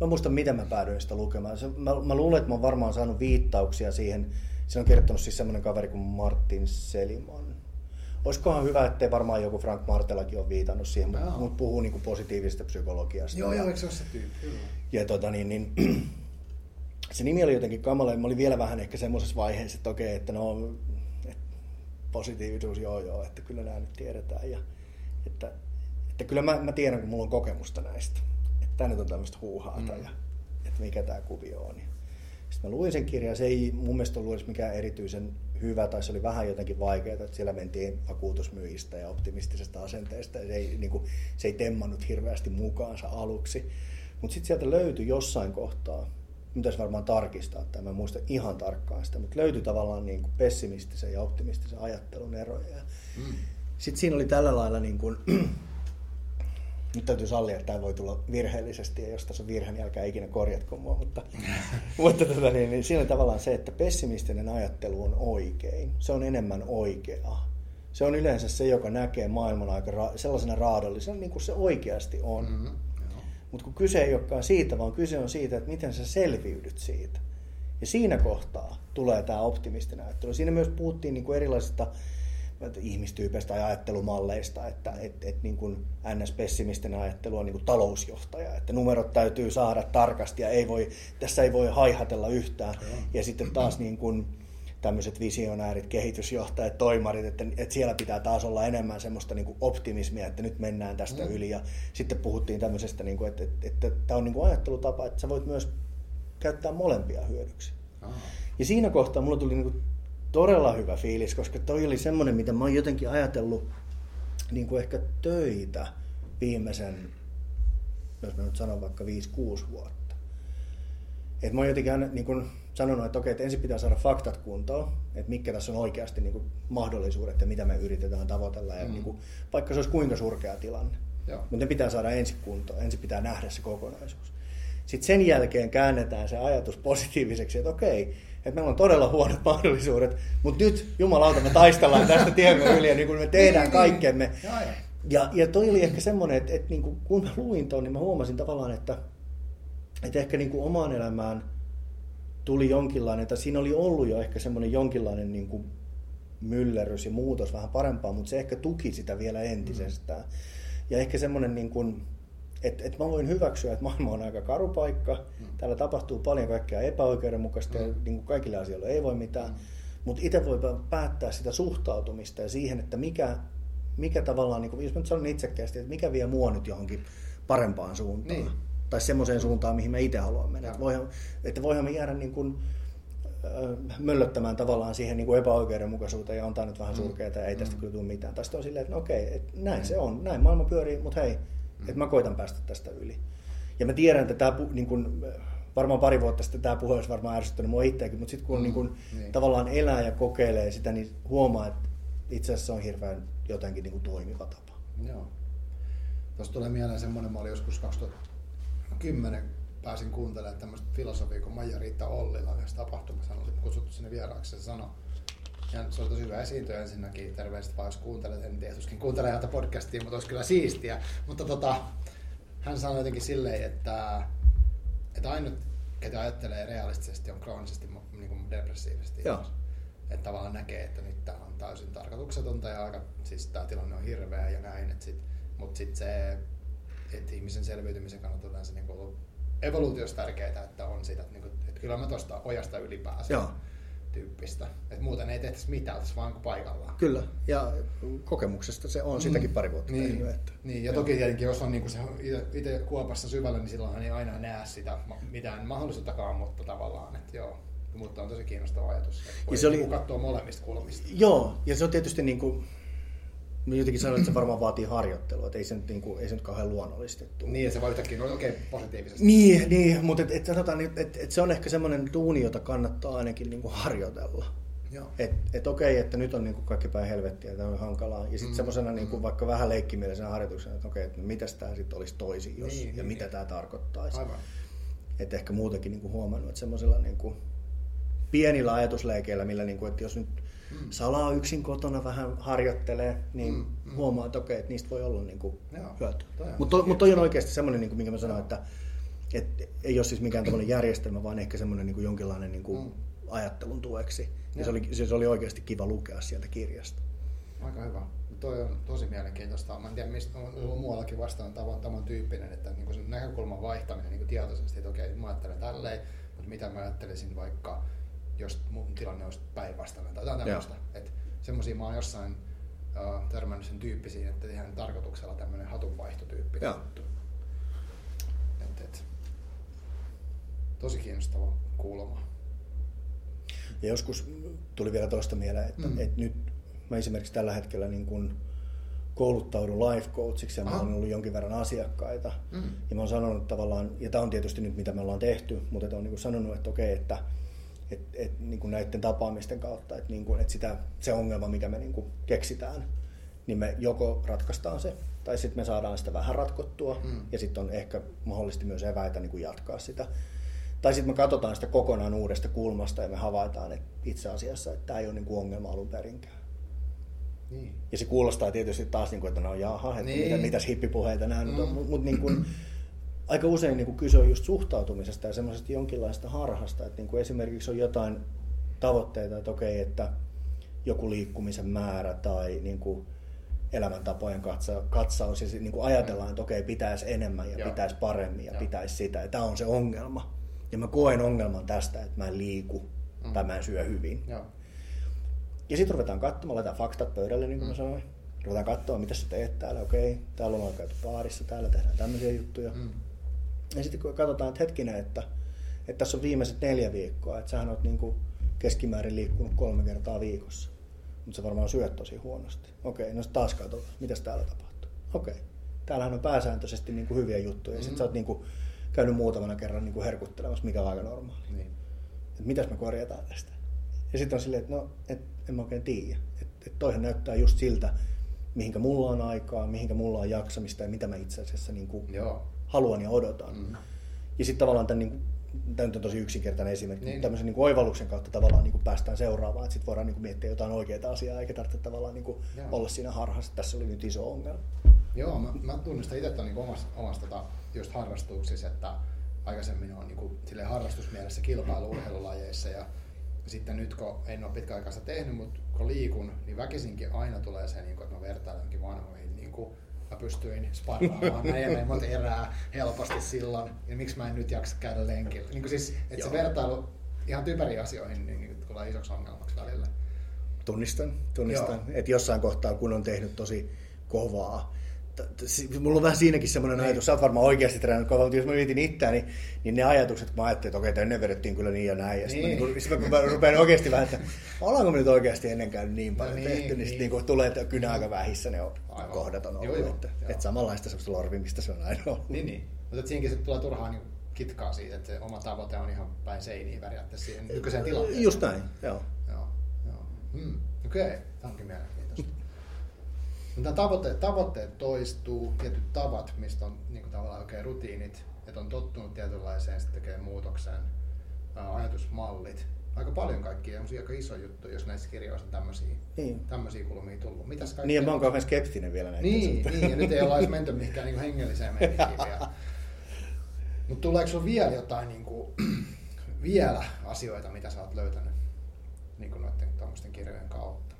mä muistan miten mä päädyin sitä lukemaan. Se, mä, mä luulen, että mä oon varmaan saanut viittauksia siihen. Se on kirjoittanut siis semmoinen kaveri kuin Martin Seliman. Olisikohan hyvä, ettei varmaan joku Frank Martelakin ole viitannut siihen, mutta mut puhuu niinku positiivisesta psykologiasta. Joo, joo, eikö se ole se tyyppi? Ja tota, niin, niin, se nimi oli jotenkin kamala, mä olin vielä vähän ehkä semmoisessa vaiheessa, että okei, että no, että positiivisuus, joo joo, että kyllä nämä nyt tiedetään. Ja, että, että kyllä mä, mä tiedän, kun mulla on kokemusta näistä, että tämä nyt on tämmöistä huuhaata mm. ja että mikä tämä kuvio on. Sitten mä luin sen kirjan, se ei mun mielestä ollut edes mikään erityisen hyvä, tai se oli vähän jotenkin vaikeaa, että siellä mentiin vakuutusmyyjistä ja optimistisesta asenteesta, ja se ei, niin kuin, se ei temmannut hirveästi mukaansa aluksi. Mutta sitten sieltä löytyi jossain kohtaa, pitäisi varmaan tarkistaa tämä, mä muista ihan tarkkaan sitä, mutta löytyi tavallaan niin kuin pessimistisen ja optimistisen ajattelun eroja. Mm. Sitten siinä oli tällä lailla, niin kuin, nyt täytyy sallia, että tämä voi tulla virheellisesti ja jos tässä on virhe, niin älkää ikinä korjatko mua, mutta, mutta tota, niin, niin siinä on tavallaan se, että pessimistinen ajattelu on oikein, se on enemmän oikeaa. Se on yleensä se, joka näkee maailman aika ra- sellaisena raadollisena, niin kuin se oikeasti on. Mm-hmm. Mutta kun kyse ei olekaan siitä, vaan kyse on siitä, että miten sä selviydyt siitä. Ja siinä kohtaa tulee tämä optimistinen ajattelu. Siinä myös puhuttiin niin kuin erilaisista ihmistyypeistä ja ajattelumalleista, että et, et niin kuin NS-pessimistinen ajattelu on niin kuin talousjohtaja, että numerot täytyy saada tarkasti ja ei voi, tässä ei voi haihatella yhtään. Ja sitten taas niin kuin tämmöiset visionäärit, kehitysjohtajat, toimarit, että, että siellä pitää taas olla enemmän semmoista niin kuin optimismia, että nyt mennään tästä mm. yli. Ja sitten puhuttiin tämmöisestä, niin kuin, että, että, että, että tämä on niin kuin ajattelutapa, että sä voit myös käyttää molempia hyödyksi. Aha. Ja siinä kohtaa mulla tuli niin kuin todella hyvä fiilis, koska toi oli semmoinen, mitä mä oon jotenkin ajatellut niin kuin ehkä töitä viimeisen, jos mä nyt sanon vaikka 5-6 vuotta. Et mä oon jotenkin aina niin kuin sanonut, että okei, että ensin pitää saada faktat kuntoon, että mitkä tässä on oikeasti niin kuin mahdollisuudet ja mitä me yritetään tavoitella, ja mm. niin kuin, vaikka se olisi kuinka surkea tilanne. Joo. Mutta ne pitää saada ensin kuntoon, ensin pitää nähdä se kokonaisuus. Sitten sen jälkeen käännetään se ajatus positiiviseksi, että okei, että meillä on todella huonot mahdollisuudet, mutta nyt jumalauta me taistellaan tästä tiemme yli ja niin kuin me tehdään niin, niin, niin. kaikkemme. Ja, ja toi oli ehkä semmoinen, että, että niin kuin, kun mä luin ton, niin mä huomasin tavallaan, että, että ehkä niin kuin omaan elämään tuli jonkinlainen, että siinä oli ollut jo ehkä semmoinen jonkinlainen niin kuin myllerrys ja muutos vähän parempaa, mutta se ehkä tuki sitä vielä entisestään. Mm. Ja ehkä semmoinen niin kuin, että et mä voin hyväksyä, että maailma on aika karu paikka, mm. täällä tapahtuu paljon kaikkea epäoikeudenmukaista mm. ja niin kuin kaikille asioille ei voi mitään, mm. mutta itse voi päättää sitä suhtautumista ja siihen, että mikä, mikä tavallaan, niin kuin, jos mä nyt sanon itsekkäästi, että mikä vie mua nyt johonkin parempaan suuntaan. Niin. Tai semmoiseen suuntaan, mihin mä itse haluan mennä. Että voihan, että voihan me jäädä niin kuin, möllöttämään tavallaan siihen niin kuin epäoikeudenmukaisuuteen ja antaa nyt vähän mm. surkeita ja ei tästä mm. kyllä tule mitään. Tai sitten on silleen, että no okei, että näin se on, näin maailma pyörii, mutta hei, Mm. Että mä koitan päästä tästä yli. Ja mä tiedän, että tämä, niin kun, varmaan pari vuotta sitten tämä puhe olisi varmaan ärsyttänyt mua itseäkin, mutta sitten kun mm, niin kun, niin. tavallaan elää ja kokeilee sitä, niin huomaa, että itse asiassa se on hirveän jotenkin niin kuin toimiva tapa. Joo. Tuosta tulee mieleen semmoinen, mä olin joskus 2010 pääsin kuuntelemaan tämmöistä filosofia kuin Maija Riitta Ollila yhdessä tapahtumassa, hän oli kutsuttu sinne vieraaksi ja sanoi, ja se oli tosi hyvä esiintyä ensinnäkin. Terveistä vaan, jos kuuntelet. En tiedä, tuskin kuuntelee tätä podcastia, mutta olisi kyllä siistiä. Mutta tota, hän sanoi jotenkin silleen, että, että ainut, ketä ajattelee realistisesti, on kroonisesti niin kuin depressiivisesti. Joo. Että tavallaan näkee, että nyt tämä on täysin tarkoituksetonta ja aika, siis tämä tilanne on hirveä ja näin. Että sit, mutta sitten se, että ihmisen selviytymisen kannalta on se niin kuin evoluutiossa tärkeää, että on sitä, että, niin kuin, että kyllä mä tuosta ojasta ylipääsen. Joo tyyppistä. Et muuten ei tehtäisi mitään, oltaisiin vaan paikallaan. Kyllä, ja kokemuksesta se on mm. sitäkin pari vuotta niin, tehnyt. Että, niin, ja toki tietenkin, jos on niin se itse kuopassa syvällä, niin silloin ei aina näe sitä mitään mahdollisuuttakaan, mutta tavallaan, että joo. Mutta on tosi kiinnostava ajatus. Voi ja se oli, niinku katsoa molemmista kulmista. Joo, ja se on tietysti niin kuin, Mä jotenkin sanoin, että se varmaan vaatii harjoittelua, että ei se nyt, niin kuin, ei se nyt kauhean luonnollistettu. Niin, se valitakin oikein positiivisesti. Niin, niin mutta et, et, sanotaan, et, et, et se on ehkä semmoinen duuni, jota kannattaa ainakin niin kuin harjoitella. Että et okei, että nyt on niin kuin kaikki päin helvettiä tämä on hankalaa. Ja sitten mm, semmoisena niin kuin mm. vaikka vähän leikkimielisenä harjoituksena, että okei, että no mitäs tämä sitten olisi toisin, jos, niin, ja niin, mitä niin. tämä tarkoittaisi. Aivan. Että ehkä muutenkin niin kuin huomannut, että semmoisella niin kuin pienillä ajatusleikeillä, millä niin kuin, että jos nyt mm. salaa yksin kotona vähän harjoittelee, niin mm, mm. huomaa, että okei, että niistä voi olla niin kuin hyötyä. Mutta to, mut toi on oikeasti semmoinen, niin kuin, minkä mä sanoin, että et ei ole siis mikään tämmöinen järjestelmä, vaan ehkä semmoinen niin kuin jonkinlainen niin kuin mm. ajattelun tueksi. Ja se oli, se oli oikeasti kiva lukea sieltä kirjasta. Aika hyvä. Toi on tosi mielenkiintoista. Mä en tiedä, mistä on muuallakin vastaan tavan, tavan tyyppinen, että niin kuin näkökulman vaihtaminen niin kuin tietoisesti, että okei, mä ajattelen tälleen, mutta mitä mä ajattelisin vaikka jos mun tilanne olisi päinvastainen tai jotain tämmöistä. Että semmoisia mä oon jossain uh, törmännyt sen tyyppisiin, että ihan tarkoituksella tämmöinen hatunvaihtotyyppi. Et, et, tosi kiinnostava kuuloma. Ja joskus tuli vielä toista mieleen, että, mm. että nyt mä esimerkiksi tällä hetkellä niin kun kouluttaudun life coachiksi ja mä oon ollut jonkin verran asiakkaita. Mm. Ja mä oon sanonut tavallaan, ja tämä on tietysti nyt mitä me ollaan tehty, mutta on niin sanonut, että okei, että et, et, niin kuin näiden tapaamisten kautta, että, niin kuin, että sitä, se ongelma, mikä me niin kuin keksitään, niin me joko ratkaistaan se, tai sitten me saadaan sitä vähän ratkottua, mm. ja sitten on ehkä mahdollisesti myös eväitä niin kuin jatkaa sitä. Tai sitten me katsotaan sitä kokonaan uudesta kulmasta ja me havaitaan että itse asiassa, että tämä ei ole niin kuin ongelma alun perinkään. Niin. Ja se kuulostaa tietysti taas, niin kuin, että no jaha, että niin. mitä, mitäs hippipuheita nämä mm. nyt on, mutta mut, niin kuin, aika usein niin kuin kyse on just suhtautumisesta ja semmoisesta jonkinlaista harhasta, että niin kuin esimerkiksi on jotain tavoitteita, että okei, että joku liikkumisen määrä tai niin kuin elämäntapojen katsa, katsaus ja niin kuin ajatellaan, että okei, pitäisi enemmän ja Joo. pitäisi paremmin ja Joo. pitäisi sitä. Ja tämä on se ongelma. Ja mä koen ongelman tästä, että mä en liiku mm. tai mä en syö hyvin. Joo. Ja sitten ruvetaan katsomaan, laitetaan faktat pöydälle, niin kuin mm. mä sanoin. Ruvetaan katsoa, mitä sä teet täällä. Okei, täällä ollaan käyty baarissa, täällä tehdään tämmöisiä juttuja. Mm. Ja sitten kun katsotaan, että hetkinen, että, että tässä on viimeiset neljä viikkoa, että sähän oot niin kuin keskimäärin liikkunut kolme kertaa viikossa. Mutta sä varmaan syöt tosi huonosti. Okei, no taas katsotaan, mitä täällä tapahtuu. Okei, täällähän on pääsääntöisesti niin kuin hyviä juttuja. Mm. Sitten sä oot niin kuin käynyt muutamana kerran niin kuin herkuttelemassa, mikä on aika normaali. Niin. Että mitäs me korjataan tästä? Ja sitten on silleen, että no, et, en mä oikein tiedä. Että et toihan näyttää just siltä, mihinkä mulla on aikaa, mihinkä mulla on jaksamista ja mitä mä itse asiassa niin kuin Joo. Haluan ja odotan. Mm. Ja sitten tavallaan tämän, niin kuin, tämä nyt on tosi yksinkertainen esimerkki, niin. tämmöisen niin kuin oivalluksen kautta tavallaan niin kuin päästään seuraavaan, että sitten voidaan niin kuin miettiä jotain oikeaa asiaa, eikä tarvitse tavallaan niin kuin olla siinä harhassa, tässä oli nyt iso ongelma. Joo, mä, mä tunnistan itse niin omassa, omassa tota, just harrastuksissa, että aikaisemmin on niin kuin, harrastusmielessä kilpailu urheilulajeissa ja sitten nyt kun en ole pitkäaikaista tehnyt, mutta kun liikun, niin väkisinkin aina tulee se, niin kuin, että mä vertailenkin vanhoihin. Niin kuin mä pystyin sparraamaan näin ja monta erää helposti silloin, ja miksi mä en nyt jaksa käydä lenkillä. Niin kuin siis, että se vertailu ihan typeriin asioihin niin, niin tulee isoksi ongelmaksi välillä. Tunnistan, tunnistan. Että jossain kohtaa, kun on tehnyt tosi kovaa, mulla on vähän siinäkin semmoinen niin. ajatus, sä oot varmaan oikeasti treenannut kovaa, mutta jos mä mietin itseäni, niin ne ajatukset, kun mä ajattelin, että okei, okay, ennen vedettiin kyllä niin ja näin, ja sitten niin. mä, niin mä, mä rupean oikeasti vähän, että ollaanko me nyt oikeasti ennen käynyt niin paljon no, tehty, niin, niin sitten niin. tulee, että kynä aika vähissä ne on, kohdat on ollut, joo, joo, että, joo. että samanlaista semmoista lorvimista se on aina ollut. Niin, niin. Mutta siinäkin se tulee turhaan niin kitkaa siitä, että se oma tavoite on ihan päin seiniä periaatteessa siihen nykyiseen tilanteeseen. Just näin, joo. Joo, joo. Hmm. Okei, okay. tämä onkin mielenkiintoista. Mutta tavoitteet, tavoitteet toistuu, tietyt tavat, mistä on niin kuin tavallaan oikein rutiinit, että on tottunut tietynlaiseen, sitten tekee muutoksen, ää, ajatusmallit. Aika paljon kaikkia, on aika iso juttu, jos näissä kirjoissa on tämmöisiä, niin. tämmöisiä kulmia tullut. Mitäs niin, ja mä oon kauhean skeptinen vielä näitä. Niin, niin, ja nyt ei olla edes menty mihinkään niin hengelliseen meininkiin vielä. Mutta tuleeko sinulla vielä jotain niin kuin, vielä asioita, mitä sä oot löytänyt niin kuin noiden kirjojen kautta?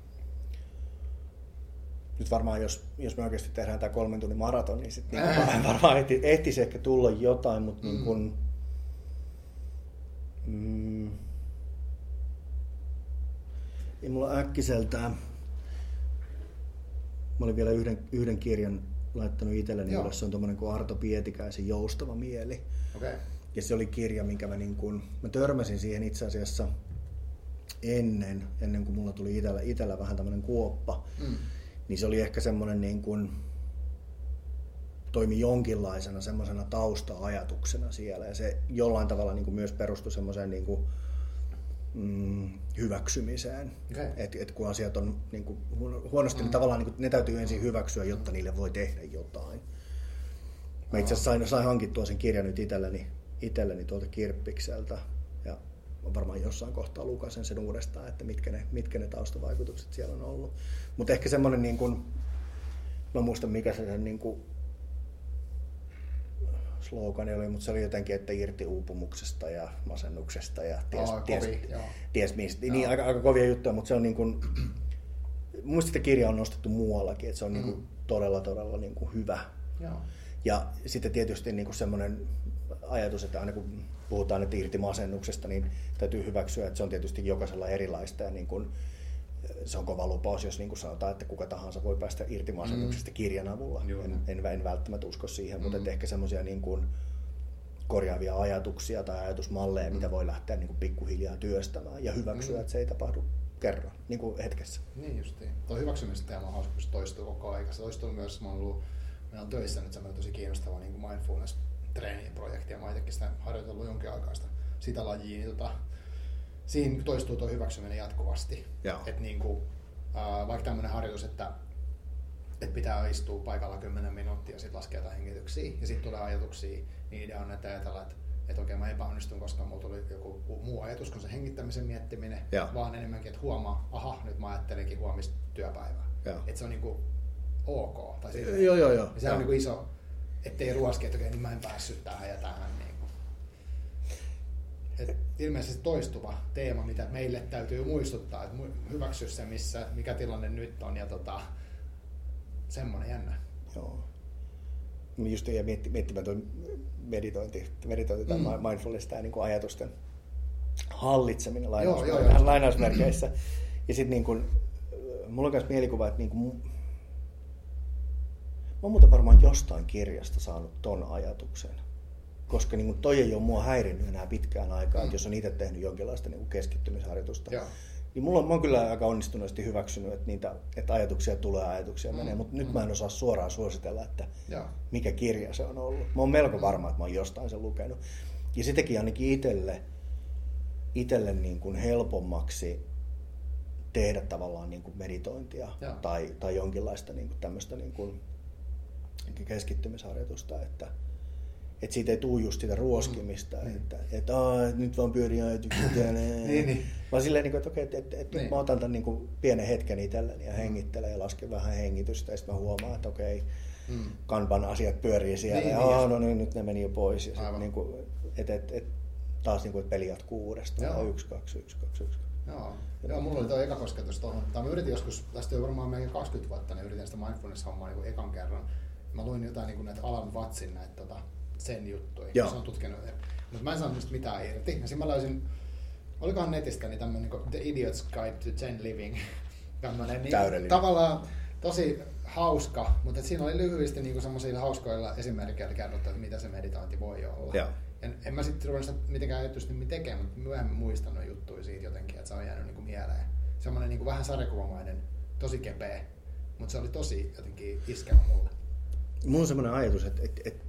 Nyt varmaan jos, jos me oikeasti tehdään tämä kolmen tunnin maraton, niin sitten niin varmaan ehti, ehtisi ehkä tulla jotain, mutta mm. niin kun, mm, ei mulla äkkiseltään, mä olin vielä yhden, yhden kirjan laittanut itselleni ylös, se on tuommoinen kuin Arto Pietikäisen Joustava mieli. Okay. Ja se oli kirja, minkä mä, niin kun, mä törmäsin siihen itse asiassa ennen, ennen kuin mulla tuli itellä, itellä vähän tämmöinen kuoppa. Mm niin se oli ehkä semmoinen niin kuin, toimi jonkinlaisena semmoisena tausta-ajatuksena siellä ja se jollain tavalla niin kuin myös perustui semmoiseen niin kuin, mm, hyväksymiseen. Okay. Et, et kun asiat on niin kuin, huonosti, niin mm. niin tavallaan niin kuin, ne täytyy ensin hyväksyä, jotta niille voi tehdä jotain. Mä itse asiassa sain, sain hankittua sen kirjan nyt itselleni, itselleni tuolta Kirppikseltä varmaan jossain kohtaa lukasen sen uudestaan, että mitkä ne, mitkä ne taustavaikutukset siellä on ollut. Mutta ehkä semmoinen, niin kuin, mä muistan mikä se sen niin kuin, slogani oli, mutta se oli jotenkin, että irti uupumuksesta ja masennuksesta ja ties, Aa, ties, kovi, ties mistä. Niin, aika, aika kovia juttuja, mutta se on niin kuin, muista että kirja on nostettu muuallakin, että se on mm. niin kuin, todella, todella niin kuin hyvä. Joo. Ja sitten tietysti niin kuin semmoinen ajatus, että aina kun puhutaan että irti masennuksesta, niin täytyy hyväksyä, että se on tietysti jokaisella erilaista ja niin kuin, se on kova lupaus, jos niin kuin sanotaan, että kuka tahansa voi päästä irti masennuksesta mm. kirjan avulla. En, en, en välttämättä usko siihen, mm. mutta ehkä semmoisia niin kuin korjaavia ajatuksia tai ajatusmalleja, mm. mitä voi lähteä niin kuin pikkuhiljaa työstämään ja hyväksyä, mm. että se ei tapahdu kerran, niin kuin hetkessä. Niin justiin. Tuo hyväksymistä teema on hauska, kun se toistuu koko ajan. Se toistuu myös, mä oon ollut, meillä on töissä nyt semmoinen tosi kiinnostava niin kuin mindfulness treeniprojekti ja mä itsekin sitä harjoitellut jonkin aikaa sitä, sitä lajia, niin tota, siinä toistuu tuo hyväksyminen jatkuvasti. Et niin kuin, äh, vaikka tämmöinen harjoitus, että, että pitää istua paikalla 10 minuuttia ja sitten laskea jotain hengityksiä ja sitten tulee ajatuksia, niin idea on, että ajatella, että että okei mä epäonnistun, koska mulla tuli joku muu ajatus kuin se hengittämisen miettiminen, ja. vaan enemmänkin, että huomaa, aha, nyt mä ajattelinkin huomista työpäivää. Että se on niinku ok. Tai joo, joo, joo. Se on niinku iso, ettei ruoski, että okei, niin mä en päässyt tähän ja tähän. Niin kuin. Et ilmeisesti toistuva teema, mitä meille täytyy muistuttaa, että hyväksy se, missä, mikä tilanne nyt on ja tota, semmoinen jännä. Joo. Just jäin mietti, miettimään tuon meditointi, meditointi tai mm. mindfulness, tämä niin ajatusten hallitseminen lainaus, joo, joo, lainausmerkeissä. Ja sitten niin kuin, mulla on myös mielikuva, että niin kuin, mä muuten varmaan jostain kirjasta saanut ton ajatuksen. Koska niin kuin toi ei ole mua häirinnyt enää pitkään aikaa, mm. jos on itse tehnyt jonkinlaista niin kuin keskittymisharjoitusta. Joo. Niin mulla, mä oon kyllä aika onnistuneesti hyväksynyt, että, niitä, että ajatuksia tulee, ajatuksia mm. menee, mutta mm. nyt mä en osaa suoraan suositella, että Joo. mikä kirja se on ollut. Mä oon melko varma, että mä oon jostain sen lukenut. Ja se teki ainakin itselle, itselle niin kuin helpommaksi tehdä tavallaan niin kuin meditointia tai, tai jonkinlaista niin kuin tämmöistä niin kuin keskittymisharjoitusta, että, että siitä ei tule just sitä ruoskimista, mm. että, että, että nyt vaan pyörii ajatukset ja niin, niin. Vaan silleen, niin että okei, että, että, että niin. mä otan tämän niin kuin pienen hetken itselleni ja hengittelen ja lasken vähän hengitystä ja sitten mä huomaan, että okei, mm. kanpan asiat pyörii siellä niin, ja niin, no niin, nyt ne meni jo pois. Ja sit, niin kuin, että, että, että, taas niin kuin, että peli jatkuu uudestaan. Yksi, kaksi, yksi, kaksi, yksi. Joo. Joo, mulla oli tuo eka kosketus tuohon. Tai mä yritin joskus, tästä jo varmaan meidän 20 vuotta, niin yritin sitä mindfulness-hommaa niin ekan kerran. Mä luin jotain niin kuin näitä Alan Watsin näitä tota, sen juttuja, Joo. se on tutkinut. Mutta mä en saanut niistä mitään irti. Ja sitten mä löysin, olikohan netistä, niin tämmöinen niin The Idiot's Guide to Zen Living. Tämmöinen, niin, tavallaan tosi hauska, mutta siinä oli lyhyesti niin semmoisilla hauskoilla esimerkkeillä kerrottu, että mitä se meditointi voi olla. Joo. En, en mä sitten ruvennut sitä mitenkään ajatusti tekemään, mutta myöhemmin muistanut juttuja siitä jotenkin, että se on jäänyt niin kuin mieleen. Semmoinen niin kuin vähän sarjakuvamainen, tosi kepeä, mutta se oli tosi jotenkin iskevä mulle. Mulla on semmoinen ajatus, että, että, että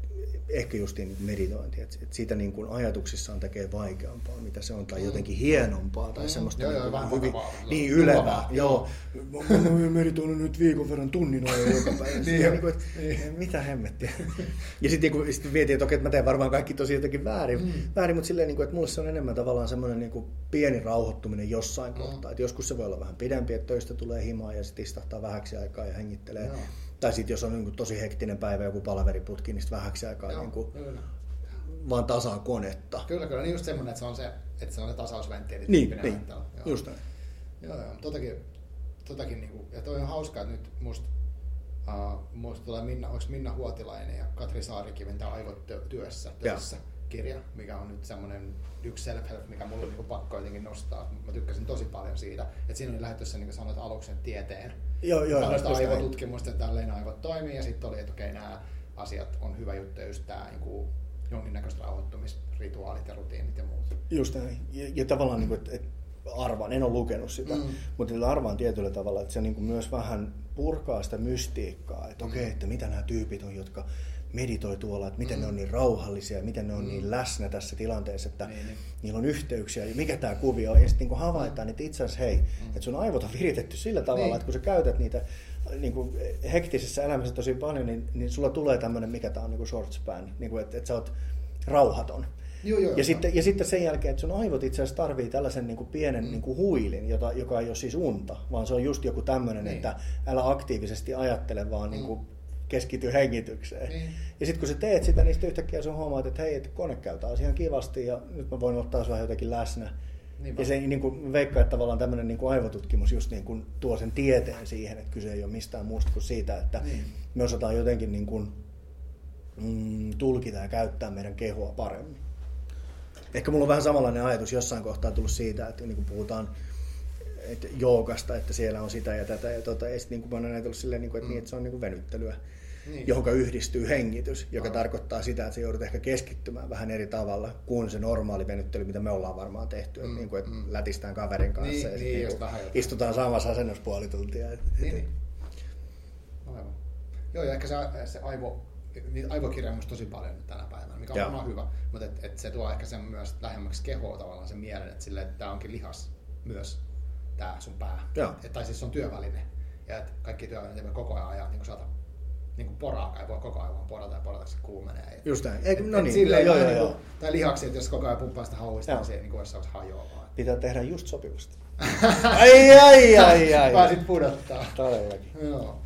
ehkä justiin meditointi, että, että siitä niin kuin ajatuksissaan tekee vaikeampaa, mitä se on, tai mm. jotenkin hienompaa, tai mm. semmoista joo, niin, joo, hyvin, niin ylevää. Joo, mä oon meditoinut nyt viikon verran tunnin ajan joka päivä. niin, niin, kuin, niin. mitä hemmettiä. ja sitten niin sit mietin, että okei, että mä teen varmaan kaikki tosi jotenkin väärin, mm. väärin mutta silleen, niin kuin, että mulle se on enemmän tavallaan semmoinen niin kuin pieni rauhoittuminen jossain mm. kohtaa. Että joskus se voi olla vähän pidempi, että töistä tulee himaa ja sitten istahtaa vähäksi aikaa ja hengittelee. Joo tai sitten jos on niin kuin tosi hektinen päivä, joku palaveriputki, niin sitten vähäksi aikaa Joo, niin kuin, vaan tasaa konetta. Kyllä, kyllä. Niin just semmoinen, että se on se, että se on se tasausventtiili. Niin, niin. Joo. just näin. Joo, joo. Totakin, totakin niin kuin, ja toi on hauskaa, että nyt musta Uh, muista tulee Minna, onko Minna Huotilainen ja Katri Saarikiven tämä Aivot työssä, työssä kirja, mikä on nyt semmoinen yksi self-help, mikä mulla on niin pakko jotenkin nostaa. Mä tykkäsin tosi paljon siitä. Että siinä oli lähetty niin kuin sanoit aluksen tieteen. Joo, joo. Tällaista aivotutkimusta, että tälleen aivot toimii. Ja sitten oli, että okei, nämä asiat on hyvä juttu, just tämä niin kuin jonkinnäköiset rauhoittumisrituaalit ja rutiinit ja muut. Just näin. Ja, ja tavallaan, niin kuin, että, että arvaan, en ole lukenut sitä, mm. mutta arvaan tietyllä tavalla, että se niin kuin myös vähän purkaa sitä mystiikkaa, että okei, okay, että mitä nämä tyypit on, jotka meditoi tuolla, että miten mm. ne on niin rauhallisia, miten ne on niin mm. niin läsnä tässä tilanteessa, että niin, niin. niillä on yhteyksiä ja mikä tämä kuvio on. Ja sitten niin havaitaan, että itse asiassa hei, mm. että sun aivot on viritetty sillä tavalla, niin. että kun sä käytät niitä niin kuin hektisessä elämässä tosi paljon, niin, niin sulla tulee tämmöinen, mikä tämä on niin kuin short span, niin kuin, että, että sä oot rauhaton. Joo, joo, ja, sitten, ja sitten sen jälkeen, että sun aivot itse asiassa tarvii tällaisen niin kuin pienen mm. niin kuin huilin, jota, joka ei ole siis unta, vaan se on just joku tämmöinen, niin. että älä aktiivisesti ajattele, vaan mm. niin kuin keskity hengitykseen. Niin. Ja sitten kun sä teet sitä, niin sitten yhtäkkiä sun huomaat, että hei, että kone käy taas ihan kivasti ja nyt mä voin ottaa vähän jotenkin läsnä. Niin ja se niin kuin, veikkaa, että tavallaan tämmöinen niin kuin aivotutkimus just niin kuin tuo sen tieteen siihen, että kyse ei ole mistään muusta kuin siitä, että niin. me osataan jotenkin niin kuin, mm, tulkita ja käyttää meidän kehoa paremmin. Ehkä mulla on vähän samanlainen ajatus jossain kohtaa tullut siitä, että niin kuin puhutaan että joogasta, että siellä on sitä ja tätä. Ja, tota, ja sitten niin kuin mä oon ajatellut silleen, niin kuin, että, mm. niin, että se on niin kuin venyttelyä niin. johon yhdistyy hengitys, joka Aivan. tarkoittaa sitä, että se joudut ehkä keskittymään vähän eri tavalla kuin se normaali venyttely, mitä me ollaan varmaan tehty. Mm, että, niin kuin, että mm. lätistään kaverin kanssa niin, ja niin, niin kuin istutaan samassa asennossa puoli tuntia. Niin, niin. Aivan. Joo, ja ehkä se, se aivo, niin aivokirja on tosi paljon tänä päivänä, mikä on varmaan hyvä, mutta et, et se tuo ehkä sen myös lähemmäksi kehoa tavallaan sen mielen, että, sille, että tämä onkin lihas myös, tämä sun pää. Et, tai siis se on työväline. Ja että kaikki työvälineet koko ajan ajaa niin saada niin kuin poraa ei voi koko ajan vaan porata ja porata, se kuumenee. Just näin. Eikö, no niin, silleen, joo, joo, joo. Niin tai lihaksi, että jos koko ajan pumppaa sitä hauista, niin se ei niin kuin hajoaa vaan. Pitää tehdä just sopivasti. ai, ai, ai, ai. Pääsit pudottaa. Todellakin. Joo.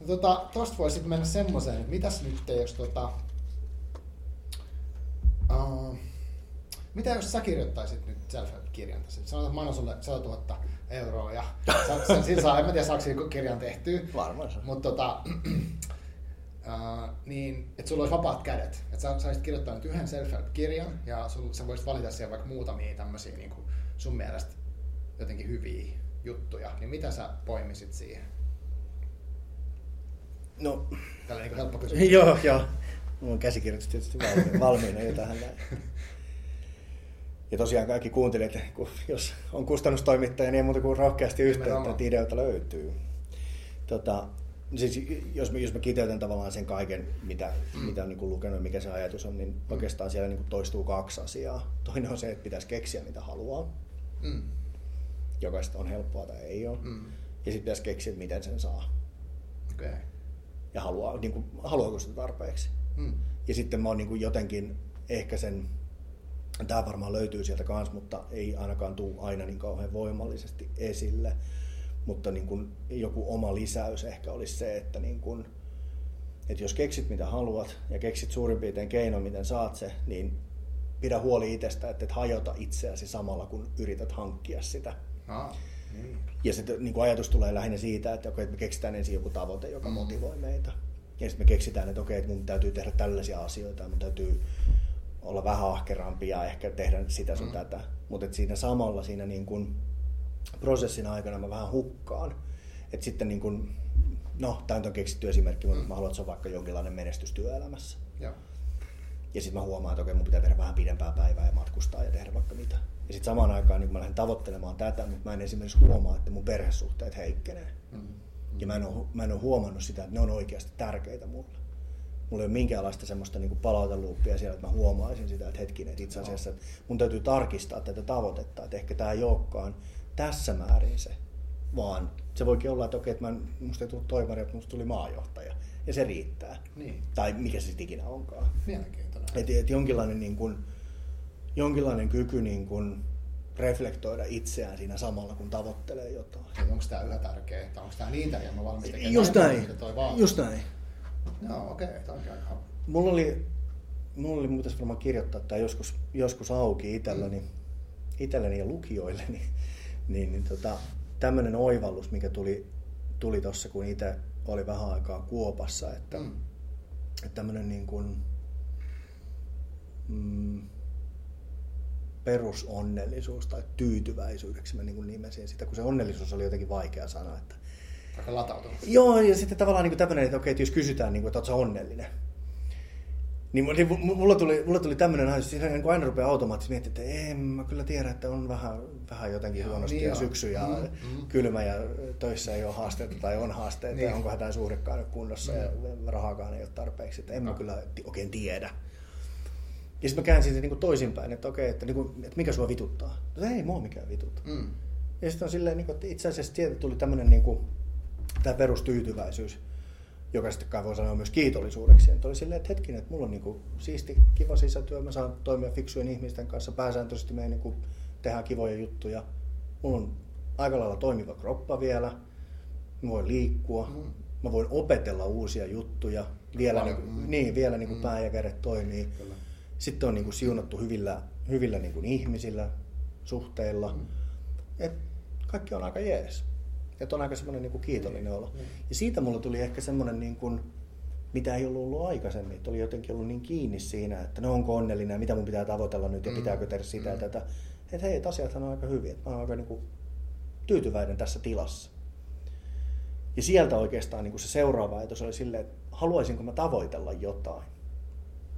No, tota, tosta voisi mennä semmoiseen, että mitäs nyt, jos tota, Uh, mitä jos sä kirjoittaisit nyt self-help-kirjan tässä? Sanotaan, että mä annan sulle 100 000 euroa ja sen, sillä saa, en mä tiedä saako kirjan tehtyä. Varmaan. Mutta tota, uh, niin, että sulla olisi vapaat kädet. Että sä saisit kirjoittaa nyt yhden self-help-kirjan ja sul, sä voisit valita siellä vaikka muutamia tämmöisiä niin kuin sun mielestä jotenkin hyviä juttuja, niin mitä sä poimisit siihen? No, Tällä niin helppo kysymys. joo, joo. Mulla on käsikirjoitus tietysti valmiina, valmiina jo tähän näin. Ja tosiaan kaikki kuuntelijat, kun jos on kustannustoimittaja, niin ei muuta kuin rohkeasti yhteyttä, että ideoita löytyy. Tota, siis jos, mä, jos mä kiteytän tavallaan sen kaiken, mitä, mm. mitä on niin lukenut ja mikä se ajatus on, niin oikeastaan siellä niin toistuu kaksi asiaa. Toinen on se, että pitäisi keksiä mitä haluaa, Mm. joka sitten on helppoa tai ei ole. Mm. Ja sitten pitäisi keksiä, miten sen saa. Okay. Ja haluaa, niin kuin, haluaako sitä tarpeeksi. Mm. Ja sitten mä oon niin jotenkin ehkä sen, tämä varmaan löytyy sieltä kanssa, mutta ei ainakaan tule aina niin kauhean voimallisesti esille. Mutta niin kuin joku oma lisäys ehkä olisi se, että, niin kuin, että jos keksit mitä haluat ja keksit suurin piirtein keino, miten saat se, niin pidä huoli itsestä, että et hajota itseäsi samalla, kun yrität hankkia sitä. Ah, niin. Ja se niin ajatus tulee lähinnä siitä, että, okei, että me keksitään ensin joku tavoite, joka mm. motivoi meitä. Ja sitten me keksitään, että okei, että mun täytyy tehdä tällaisia asioita, mun täytyy olla vähän ahkerampi ja ehkä tehdä sitä sun mm. tätä. Mutta siinä samalla siinä niin kuin prosessin aikana mä vähän hukkaan. Että sitten niin kuin, no, tämä nyt on keksitty esimerkki, mutta mä haluan, että se on vaikka jonkinlainen menestys työelämässä. Joo. Ja sitten mä huomaan, että okei, mun pitää tehdä vähän pidempää päivää ja matkustaa ja tehdä vaikka mitä. Ja sitten samaan aikaan niin kun mä lähden tavoittelemaan tätä, mutta mä en esimerkiksi huomaa, että mun perhesuhteet heikkenee. Mm. Ja mä en, ole, mä en ole huomannut sitä, että ne on oikeasti tärkeitä mulle. Mulla ei ole minkäänlaista semmoista niin palauteluuppia siellä, että mä huomaisin sitä, että hetkinen, että itse asiassa että mun täytyy tarkistaa tätä tavoitetta, että ehkä tämä ei olekaan tässä määrin se, vaan se voikin olla, että okei, että mä musta ei tullut toimari, että musta tuli maajohtaja, ja se riittää. Niin. Tai mikä se sitten ikinä onkaan. Mielenkiintoinen. Et, et jonkinlainen, niin kuin, jonkinlainen kyky niin kuin reflektoida itseään siinä samalla, kun tavoittelee jotain. Onko tämä yhä tärkeä? Tai onko tämä niin tärkeä, mä valmis tekemään Just näin. vaatii? Just näin. Joo, okei. Okay. Tämä onkin aika... Mulla oli, mulla oli, pitäisi varmaan kirjoittaa tämä joskus, joskus auki itselläni, itselleni ja lukijoilleni, niin, niin tota, tämmöinen oivallus, mikä tuli tuli tuossa, kun itse oli vähän aikaa Kuopassa, että, Mm. mm. että tämmöinen niin kuin, mm, perusonnellisuus tai tyytyväisyydeksi mä niin kuin nimesin sitä, kun se onnellisuus oli jotenkin vaikea sana. Että... Aika latautunut. Joo, ja sitten tavallaan niin tämmöinen, että okei, että jos kysytään, niin kuin, että sä onnellinen, niin, niin mu- mulla tuli, mulla tuli tämmöinen ajatus, siis niin aina rupeaa automaattisesti miettimään, että en mä kyllä tiedä, että on vähän, vähän jotenkin Joo, huonosti niin ja syksy ja Mm, mm. kylmä ja töissä ei ole haasteita tai on haasteita Niin. ja onkohan tämä suhdekaan nyt kunnossa ja rahaakaan ei ole tarpeeksi, että en mä No. kyllä ti- oikein tiedä. Ja sitten mä käänsin sen niin toisinpäin, että okei, että, niin kuin, että mikä sua vituttaa. No ei mua mikään vituttaa. Mm. Ja sitten on silleen, niin kuin, että itse asiassa tuli tämmöinen niin kuin, tämä perustyytyväisyys, joka sitten kai voi sanoa myös kiitollisuudeksi. Että oli silleen, että hetkinen, että mulla on niin kuin, siisti, kiva sisätyö, mä saan toimia fiksujen ihmisten kanssa, pääsääntöisesti me niin kuin, tehdään kivoja juttuja. Mulla on aika lailla toimiva kroppa vielä, mä voin liikkua, Mm. mä voin opetella uusia juttuja, vielä, Paljon, niin, kuin, mm. niin, vielä niin kuin Mm. pää ja kädet toimii. Kyllä. Sitten on niin kuin siunattu hyvillä, hyvillä niin kuin ihmisillä, suhteilla. Mm. Et kaikki on aika jees. Että on aika semmoinen niin kuin kiitollinen olo. Mm. Ja siitä mulla tuli ehkä semmoinen, niin kuin, mitä ei ollut ollut aikaisemmin. Että oli jotenkin ollut niin kiinni siinä, että no onko onnellinen ja mitä mun pitää tavoitella nyt ja Mm. pitääkö tehdä sitä ja Mm. tätä. Että hei, että asiathan on aika hyviä. Että mä oon aika niin kuin, tyytyväinen tässä tilassa. Ja sieltä oikeastaan niin kuin se seuraava ajatus oli silleen, että haluaisinko mä tavoitella jotain.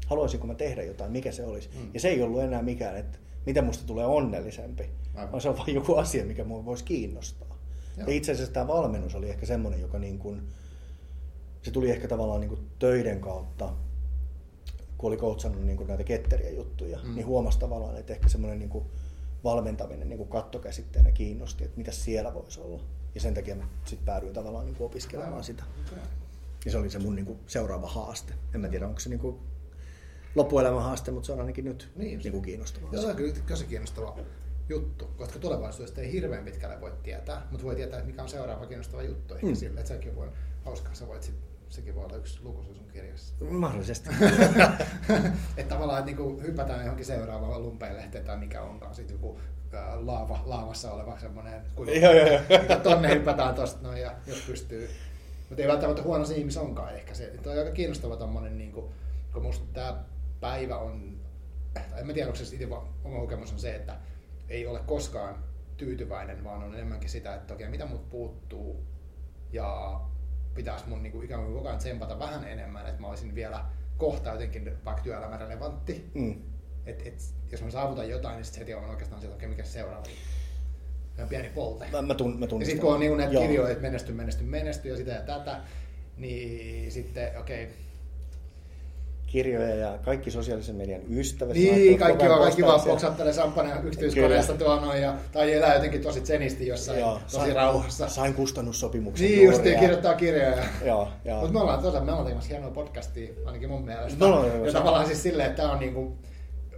Haluaisinko mä tehdä jotain, mikä se olisi. Mm. Ja se ei ollut enää mikään, että miten musta tulee onnellisempi, Aivan. vaan se on vain joku asia, mikä mua voisi kiinnostaa. Joo. Ja itse asiassa tämä valmennus oli ehkä semmoinen, joka niin kuin, se tuli ehkä tavallaan niin kuin töiden kautta, kun oli coachannut niin kuin näitä ketteriä juttuja, Mm. niin huomasi tavallaan, että ehkä semmoinen niin kuin valmentaminen niin kuin kattokäsitteenä kiinnosti, että mitä siellä voisi olla. Ja sen takia mä sitten päädyin tavallaan niin kuin opiskelemaan Aivan. sitä. Ja se oli se mun niin kuin seuraava haaste. En mä tiedä, onko se niin kuin loppuelämän haaste, mutta se on ainakin nyt Niin niin, niin kuin kiinnostavaa. Joo, se on kyllä tosi kiinnostava juttu, koska tulevaisuudesta ei hirveän pitkälle voi tietää, mutta voi tietää, että mikä on seuraava kiinnostava juttu. Ehkä Mm. sille, että sekin voi hauskaa, sä voit sit Sekin voi olla yksi luku sun kirjassa. Mahdollisesti. että tavallaan että niinku hypätään johonkin seuraavaan lumpeenlehteen tai mikä onkaan. Sitten joku laava, laavassa oleva semmoinen, kun Joo, joo, joo. niin tonne hypätään tosta noin ja jos pystyy. Mutta ei välttämättä huono se ihmis onkaan ehkä. Se, on aika kiinnostava tommonen, niin kuin, kun musta tämä päivä on, tai en mä tiedä, onko se itse oma kokemus on se, että ei ole koskaan tyytyväinen, vaan on enemmänkin sitä, että okei, mitä mut puuttuu ja pitäisi mun niin kuin, ikään kuin koko ajan tsempata vähän enemmän, että mä olisin vielä kohta jotenkin vaikka työelämän relevantti. Mm. Et, et, jos mä saavutan jotain, niin sitten heti on oikeastaan se, että okei, mikä se seuraava on pieni polte. Mä, mä, tun, mä Ja sitten kun on niinku näitä Joo. kirjoja, että menesty, menesty, menesty ja sitä ja tätä, niin sitten okei. Okay. Kirjoja ja kaikki sosiaalisen median ystävät. Niin, kaikki vaan, kaikki vaan poksattelee sampanea yksityiskoneessa tuolla noin, ja, tai elää jotenkin tosi tsenisti jossain Joo, tosi sain, rauhassa. Sain kustannussopimuksen Niin just, ja kirjoittaa kirjoja. Joo, joo. Mutta me ollaan todella, me ollaan tekemässä hienoa podcastia, ainakin mun mielestä. Ollaan tekemässä. ja tavallaan siis silleen, että on niinku,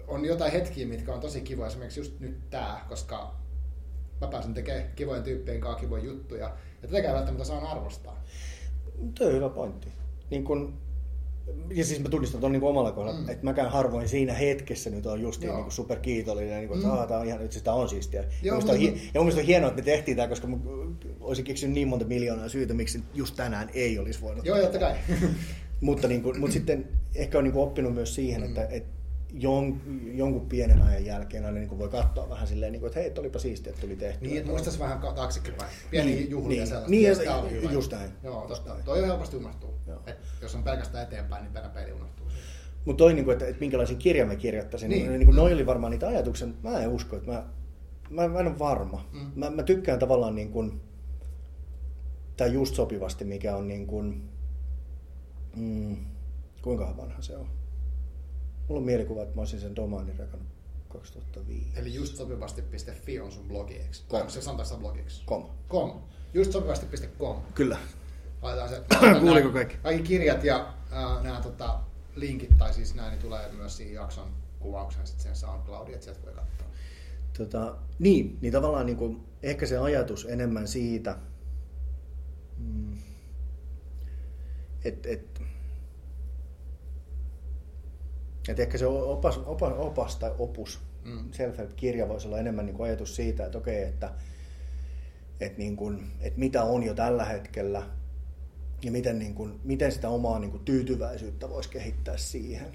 on jotain hetkiä, mitkä on tosi kivoja, esimerkiksi just nyt tää, koska mä pääsen tekemään kivojen tyyppien kanssa kivoja juttuja, ja tätäkään välttämättä saan arvostaa. Tuo on hyvä pointti. Niin kun, ja siis mä tunnistan tuon niin omalla kohdalla, Mm. että mäkään harvoin siinä hetkessä nyt on just Joo. niin super kiitollinen, niin kuin, että Mm. tämä on ihan, nyt sitä on siistiä. Joo, ja, mutta- hi- ja mun mielestä on hienoa, että me tehtiin tämä, koska mä olisin keksinyt niin monta miljoonaa syytä, miksi just tänään ei olisi voinut. Joo, totta kai. Mutta, niin kuin, mutta sitten ehkä on niin kuin oppinut myös siihen, Mm. että, että jon, jonkun pienen ajan jälkeen aina niin kuin voi katsoa vähän silleen, niin kuin, että hei, että olipa siistiä, että tuli tehty. Niin, että muistaisi vähän taaksepäin. Pieni Niin, juhlia niin. ja sellaista. Niin, ja Ja se- sitä oli hyvä. just näin. Joo, totta. näin. Toi on helposti unohtuu. Et jos on pelkästään eteenpäin, niin peräpeili unohtuu. Mutta toi, niinku, että, että minkälaisen kirjan mä kirjoittaisin, Niin. niin. Niin noi oli varmaan niitä ajatuksia, mutta mä en usko, että mä, mä, mä en ole varma. Mm. Mä, mä tykkään tavallaan niin kuin, tää just sopivasti, mikä on niin kuin, mm, kuinka vanha se on. Mulla on mielikuva, että mä olisin sen domaanin rakannut 2005. Eli just sopivasti.fi on sun blogi, eikö? Se sanotaan sitä blogiksi? Kom. Com. Just sopivasti.com. Kyllä. Laitetaan se. Kuuliko kaikki? Kaikki kirjat ja äh, nämä tota, linkit, tai siis nämä, niin tulee myös siihen jakson kuvaukseen sitten sen SoundCloudin, että sieltä voi katsoa. Tota, niin, niin tavallaan niin kuin, ehkä se ajatus enemmän siitä, mm, että et, et ehkä se opas, opas, opas tai opus, Mm. self-help-kirja voisi olla enemmän niin kuin ajatus siitä, että okei, että et niin kuin, et mitä on jo tällä hetkellä ja miten, niin kuin, miten sitä omaa niin kuin tyytyväisyyttä voisi kehittää siihen.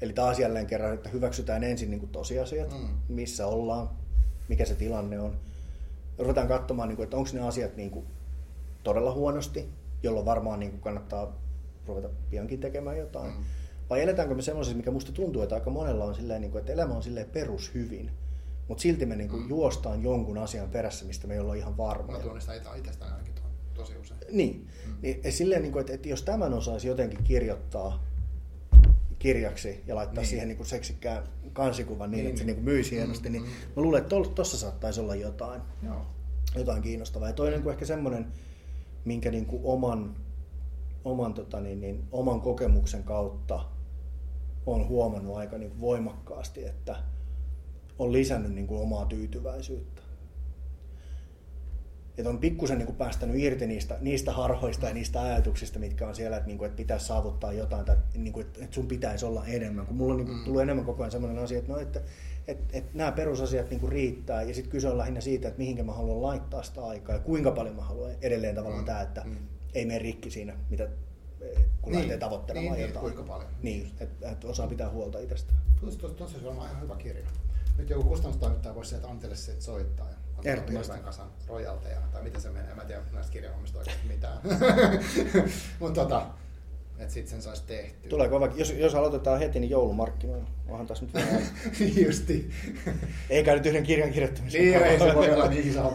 Eli taas jälleen kerran, että hyväksytään ensin niin kuin tosiasiat, Mm. missä ollaan, mikä se tilanne on. Ruvetaan katsomaan, niin kuin, että onko ne asiat niin kuin todella huonosti, jolloin varmaan niin kuin kannattaa ruveta piankin tekemään jotain. Mm. Vai eletäänkö me semmoisessa, mikä musta tuntuu, että aika monella on silleen, niin kuin, että elämä on silleen perushyvin, mutta silti me niin kuin Mm. juostaan jonkun asian perässä, mistä me ei olla ihan Mä varmoja. tunnistan itä- itsestäni ainakin tuon tosi usein. Niin, Mm. niin silleen, niin kuin, että, että jos tämän osaisi jotenkin kirjoittaa kirjaksi ja laittaa Niin. siihen niin kuin seksikkään kansikuvan niin, Niin, että se niin. niin kuin myisi hienosti, Mm, niin mm. mä luulen, että tuossa saattaisi olla jotain, Joo. jotain kiinnostavaa. Ja toinen kuin ehkä semmoinen, minkä niin kuin oman, oman, tota niin, niin, oman kokemuksen kautta on huomannut aika niin kuin voimakkaasti, että on lisännyt niin kuin omaa tyytyväisyyttä. Että on pikkusen niin kuin päästänyt irti niistä, niistä harhoista ja niistä ajatuksista, mitkä on siellä, että, niin kuin, että pitäisi saavuttaa jotain tai niin kuin, että, että sun pitäisi olla enemmän. Kun mulla on niin kuin, Mm. tullut enemmän koko ajan sellainen asia, että, no, että, että, että nämä perusasiat niin kuin riittää ja sitten kyse on lähinnä siitä, että mihinkä mä haluan laittaa sitä aikaa ja kuinka paljon mä haluan edelleen tavallaan Mm. tämä, että Mm. ei mene rikki siinä, mitä, kun Niin. lähtee tavoittelemaan Niin, niin, jotain. kuinka paljon. Niin, että, että osaa pitää huolta itsestään. Tuossa, tuossa, tuossa varmaan ihan hyvä kirja. Nyt joku kustannustoimittaja voisi sieltä Antille se soittaa. Ja Ehdottomasti. kasan rojalteja, tai miten se menee. Mä en tiedä näistä kirjahommista oikeasti mitään. Mutta tota, että sit sen saisi tehtyä. Tulee kova, jos, jos aloitetaan heti, niin joulumarkkinoilla. Onhan tässä nyt vähän Justi. Eikä nyt yhden kirjan kirjoittamisen Niin, ei se voi olla niin iso.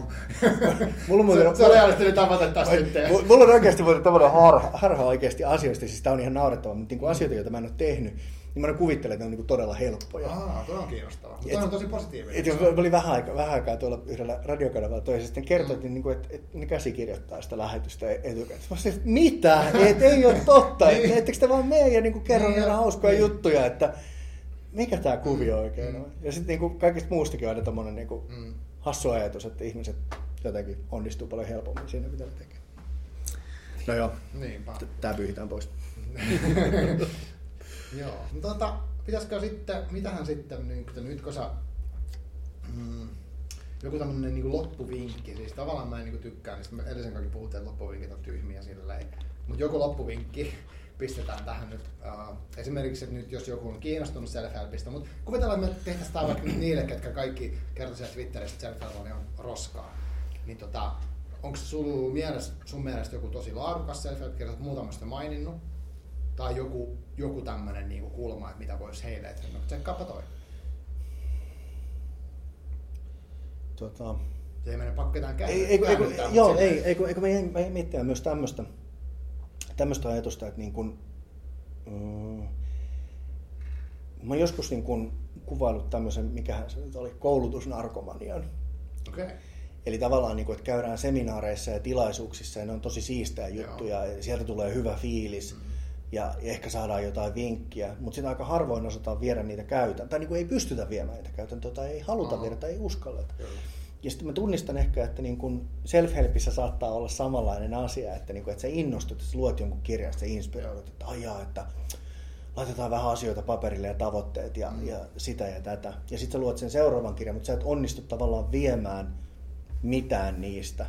Mulla on muuten- se, se realistinen tavoite tässä nyt. Mulla- on oikeasti muuten tavallaan harha, harha oikeasti asioista, siis tää on ihan naurettava, mutta niin asioita, joita mä en ole tehnyt, niin mä kuvittelen, että ne on niin todella helppoja. Aa, tuo on kiinnostavaa. Et- Tuo on tosi positiivinen. Et jos mä olin vähän aikaa, vähän aikaa tuolla yhdellä radiokanavalla toisessa, sitten kertoi, että, niin että, että ne käsikirjoittaa sitä lähetystä etukäteen. Mä sanoin, että mitä? Et, ei ole totta. Niin. Et, ettekö te vaan mene ja niin kuin kerro Niin, hauskoja niin. juttuja, että mikä tämä kuvio oikein Mm. on. Ja sitten niin kaikista muustakin on aina tommonen niin kuin Mm. hassu ajatus, että ihmiset jotenkin onnistuu paljon helpommin siinä, mitä ne tekee. No joo, Niinpä. tää pyyhitään pois. Joo. No, tota, pitäisikö sitten, mitähän sitten, niin, kun- nyt kun sä, mm, joku tämmönen niin loppuvinkki, siis tavallaan mä en niin tykkää, niin me edellisen kaikki puhuttiin, että loppuvinkit on tyhmiä silleen, mutta joku loppuvinkki pistetään tähän nyt. Uh, esimerkiksi, että nyt jos joku on kiinnostunut self-helpistä, mutta kuvitellaan, että me tehtäisiin tämä vaikka niille, ketkä kaikki kertoisivat Twitterissä, että self-help on roskaa. Niin tota, onko sun mielestä, sun mielestä joku tosi laadukas self-help, muutamasta maininnut, tai joku, joku tämmöinen niinku kulma, että mitä voisi heille, että no tsekkaapa toi. Tota, Se ei mene pakko ketään ei, ei, ei, joo, ei, ei, ei, me, me mietitään myös tämmöistä, tämmöistä ajatusta, että niin kun, mm, mä joskus niin kun kuvailut tämmöisen, mikähän se nyt oli, koulutusnarkomanian. Okei. Okay. Eli tavallaan, niin kuin, että käydään seminaareissa ja tilaisuuksissa ja ne on tosi siistejä juttuja ja sieltä tulee hyvä fiilis ja ehkä saadaan jotain vinkkiä, mutta sitten aika harvoin osataan viedä niitä käytäntöön. Tai niin kuin ei pystytä viemään niitä käytäntöön tai ei haluta Aa. viedä tai ei uskalleta. Kyllä. Ja sitten mä tunnistan ehkä, että niin kuin self-helpissä saattaa olla samanlainen asia, että, niin kuin, että sä innostut, että sä luet jonkun kirjan, että sä inspiroidut, että ajaa, että laitetaan vähän asioita paperille ja tavoitteet ja, mm. ja sitä ja tätä. Ja sitten sä luet sen seuraavan kirjan, mutta sä et onnistu tavallaan viemään mitään niistä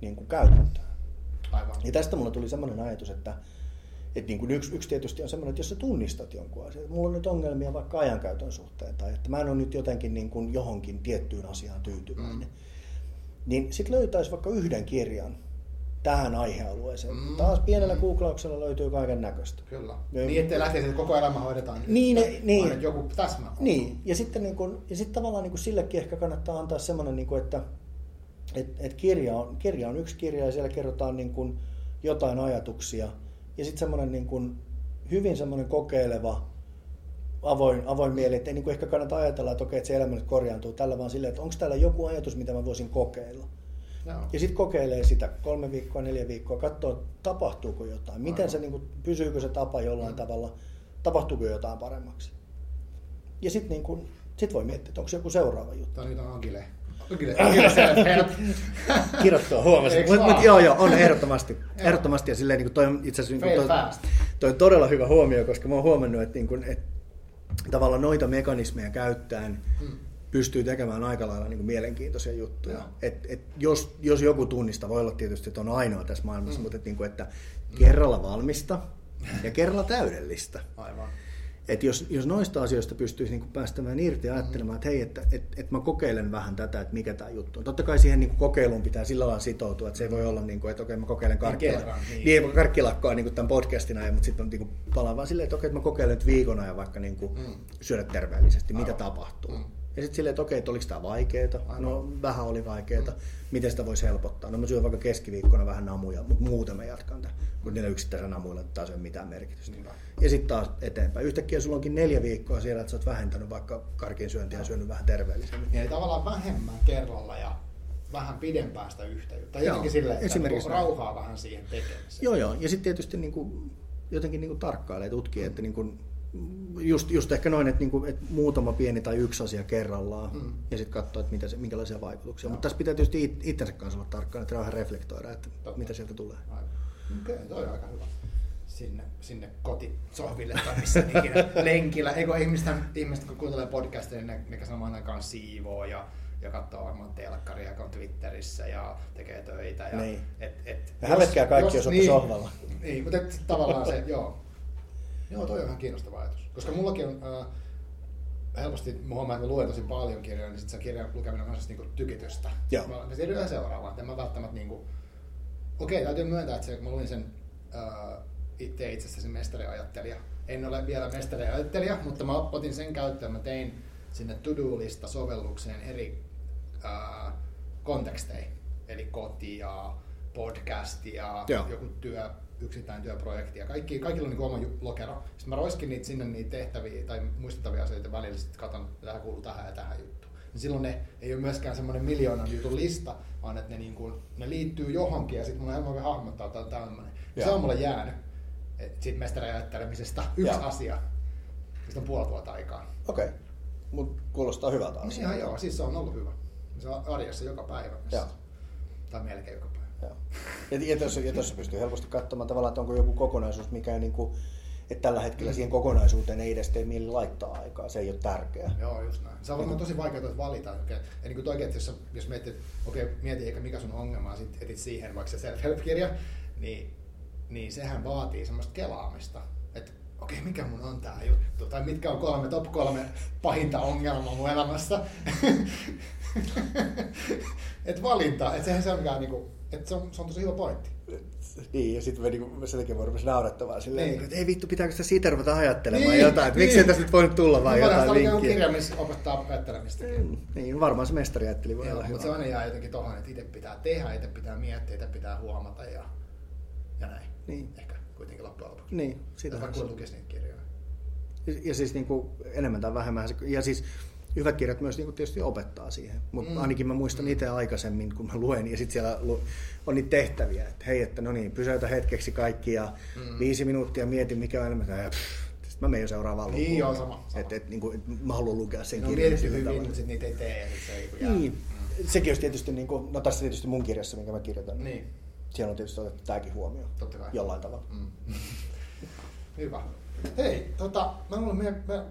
niin kuin käytäntöön. Aivan. Ja tästä mulla tuli semmoinen ajatus, että, että niin kuin yksi, yksi tietysti on semmoinen, että jos sä tunnistat jonkun asian, että mulla on nyt ongelmia vaikka ajankäytön suhteen, tai että mä en ole nyt jotenkin niin kuin johonkin tiettyyn asiaan tyytyväinen, Mm. niin sitten löytäisi vaikka yhden kirjan tähän aihealueeseen. Mm. Taas pienellä googlauksella löytyy kaiken näköistä. Kyllä. Niin. Niin, ettei lähtisi, että koko elämä hoidetaan Niin, vaan ne- niin. että joku täsmä. Niin, ja sitten, niin kun, ja sitten tavallaan niin kun sillekin ehkä kannattaa antaa semmoinen, niin kun, että et, et kirja, on, kirja on yksi kirja ja siellä kerrotaan niin kun jotain ajatuksia. Ja sitten semmoinen niin kun, hyvin semmoinen kokeileva, avoin, avoin mieli, että ei niin kun ehkä kannata ajatella, että okei, että se elämä nyt korjaantuu tällä, vaan silleen, että onko täällä joku ajatus, mitä mä voisin kokeilla. Joo. Ja sitten kokeilee sitä kolme viikkoa, neljä viikkoa, katsoo, tapahtuuko jotain. Miten Aivan. se, niin kuin, pysyykö se tapa jollain Mm. tavalla, tapahtuuko jotain paremmaksi. Ja sitten niin kuin, sit voi miettiä, että onko se joku seuraava juttu. Tämä on Agile. Kirjoittua huomasin. Mut, mut, joo, joo, on ehdottomasti. ehdottomasti. Ja silleen, niin kuin toi on itse asiassa niin kuin, toi, toi on todella hyvä huomio, koska mä oon huomannut, että, niin kuin, että tavallaan noita mekanismeja käyttäen Mm. pystyy tekemään aika lailla niin kuin mielenkiintoisia juttuja. Joo. Et, et jos, jos joku tunnista, voi olla tietysti, että on ainoa tässä maailmassa, Mm. mutta että, niin kuin, että kerralla valmista ja kerralla täydellistä. Aivan. Et jos, jos noista asioista pystyisi niin päästämään irti ja ajattelemaan, että hei, että et, et mä kokeilen vähän tätä, että mikä tämä juttu on. Totta kai siihen niin kokeiluun pitää sillä lailla sitoutua, että se ei voi olla, niin kuin, että okei mä kokeilen karkkila- kerran, niin. niin. niin karkkilakkoa niin kuin tämän podcastin ajan, mutta sitten niin palaan vaan silleen, että okei, että mä kokeilen nyt viikon ajan vaikka niin kuin Mm. syödä terveellisesti, mitä Aivan. tapahtuu. Mm. Ja sitten silleen, että okei, että oliko tämä vaikeaa? No vähän oli vaikeaa. Miten sitä voisi helpottaa? No mä syön vaikka keskiviikkona vähän namuja, mutta muuten mä jatkan tämän. Kun niillä yksittäisillä namuilla taas ei ole mitään merkitystä. Niinpä. Ja sitten taas eteenpäin. Yhtäkkiä sulla onkin neljä viikkoa siellä, että sä oot vähentänyt vaikka karkin syöntiä ja syönyt vähän terveellisemmin. Eli tavallaan vähemmän kerralla ja vähän pidempään sitä yhtä juttua. Tai Joo, jotenkin silleen, että esimerkiksi niinku rauhaa vähän siihen tekemiseen. Joo, joo. Ja sitten tietysti niin kuin, jotenkin niin kuin tarkkailee, tutkii, että niin kuin, just, just ehkä noin, että, niin kuin, että muutama pieni tai yksi asia kerrallaan Mm. ja sitten katsoo, että mitä se, minkälaisia vaikutuksia. Joo. Mutta tässä pitää tietysti it- itsensä kanssa olla tarkkana, että vähän reflektoida, että Totta. mitä sieltä tulee. Okei, toi on aika hyvä. Sinne, sinne kotisohville tai missä ikinä lenkillä. Eikö ihmiset, ihmiset kun kuuntelee podcasteja, niin ne, ne samaan aikaan siivoo ja, ja katsoo varmaan telkkaria, kun on Twitterissä ja tekee töitä. Ja, Niin. et, et, Ja hävetkää kaikki, jos olette niin, sohvalla. Niin, mutta et, tavallaan se, joo. Joo, toi on ihan kiinnostava ajatus. Koska mullakin on äh, helposti, mä huomaan, että mä luen tosi paljon kirjoja, niin sit se kirjan lukeminen on myös niinku tykitystä. Joo. Mä, mä siirryn seuraavaan, että mä välttämättä niinku... Okei, täytyy myöntää, että se, kun mä luin sen äh, itse itse asiassa sen mestariajattelija. En ole vielä mestariajattelija, mutta mä otin sen käyttöön. Mä tein sinne to-do-lista sovellukseen eri äh, konteksteihin. Eli kotia, podcastia, Joo. joku työ, yksittäin työprojekti ja kaikki, kaikilla on niin oma lokero. Sitten mä roiskin niitä sinne niitä tehtäviä tai muistettavia asioita välillä, sitten katson, että tämä kuuluu tähän ja tähän juttuun. Niin silloin ne ei ole myöskään semmoinen miljoonan jutun lista, vaan että ne, niin kuin, ne liittyy johonkin ja sitten mun on helpompi hahmottaa, että on tämmöinen. Se on mulle jäänyt siitä mestariajattelemisesta yksi Joo. asia. Mistä on puoli vuotta aikaa. Okei, okay. mutta kuulostaa hyvältä Niin asialta. ihan joo, siis se on ollut hyvä. Se on arjessa joka päivä. Joo. Tai melkein joka päivä. Joo. Ja, ja, tuossa, ja tuossa pystyy helposti katsomaan tavallaan, että onko joku kokonaisuus, mikä ei niin kuin, että tällä hetkellä siihen kokonaisuuteen ei edes tee mieli laittaa aikaa, se ei ole tärkeää. Joo, just näin. Se on varmaan tosi vaikeaa valita. Ja niin kuin että jos, jos mietit, okei, okay, mieti eikä mikä sun ongelma on, sitten etit siihen vaikka se self-help-kirja, niin, niin sehän vaatii semmoista kelaamista. Että okei, okay, mikä mun on tää juttu, tai mitkä on kolme, top kolme pahinta ongelmaa mun elämässä. että valinta, että sehän se on mikään, niinku, että se on, se on tosi hyvä pointti. Niin, ja sitten me niinku, sen takia rupesi naurattamaan silleen, niin. että ei vittu, pitääkö sitä siitä ruveta ajattelemaan niin, jotain, että niin. miksi ei tästä nyt voinut tulla vaan no, jotain vinkkiä. Kirja, missä opettaa ajattelemistakin. Mm, niin, varmaan se mestari ajatteli voi olla hyvä. Mutta se aina jää jotenkin tuohon, että itse pitää tehdä, itse pitää miettiä, itse pitää huomata ja, ja näin. Niin. Ehkä kuitenkin loppujen lopuksi. Niin, sitä. Vaikka lukisi niitä kirjoja. Ja, ja siis niin kuin, enemmän tai vähemmän, ja siis hyvät kirjat myös niin kuin tietysti opettaa siihen. Mutta mm. ainakin mä muistan mm. itse aikaisemmin, kun mä luen, ja sitten siellä on niitä tehtäviä, että hei, että no niin, pysäytä hetkeksi kaikki ja mm. viisi minuuttia mietin, mikä on elämä, ja sitten mä menen jo seuraavaan lukuun. Niin joo, sama. sama. Et, et, niin kuin, mä haluan lukea sen no, kirjan. No hyvin, mutta sitten niitä ei tee, ja se ei jää. Niin. Mm. Sekin olisi tietysti, niin kuin, no tässä tietysti mun kirjassa, minkä mä kirjoitan. Niin. Siellä on tietysti otettu tämäkin huomioon. Totta kai. Jollain tavalla. Mm. Hyvä. Hei, tota, mä luulen, me, me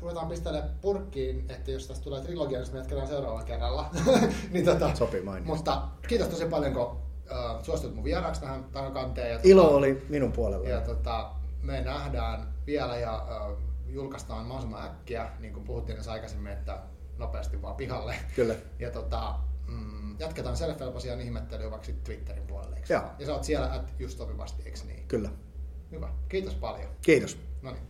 ruvetaan pistelemään purkkiin, että jos tästä tulee trilogia, niin me jatketaan seuraavalla kerralla. niin, tota, Sopii mainita. Mutta kiitos tosi paljon, kun uh, suostut mun vieraaksi tähän, tähän kanteen. Ja, Ilo tota, oli minun puolella. Ja tota, me nähdään vielä ja uh, julkaistaan mahdollisimman äkkiä, niin kuin puhuttiin tässä aikaisemmin, että nopeasti vaan pihalle. Kyllä. Ja tota, mm, jatketaan self asian ihmettelyä vaikka Twitterin puolelle, Ja. ja sä oot siellä at just sopivasti, eikö niin? Kyllä. Hyvä. Kiitos paljon. Kiitos. No niin.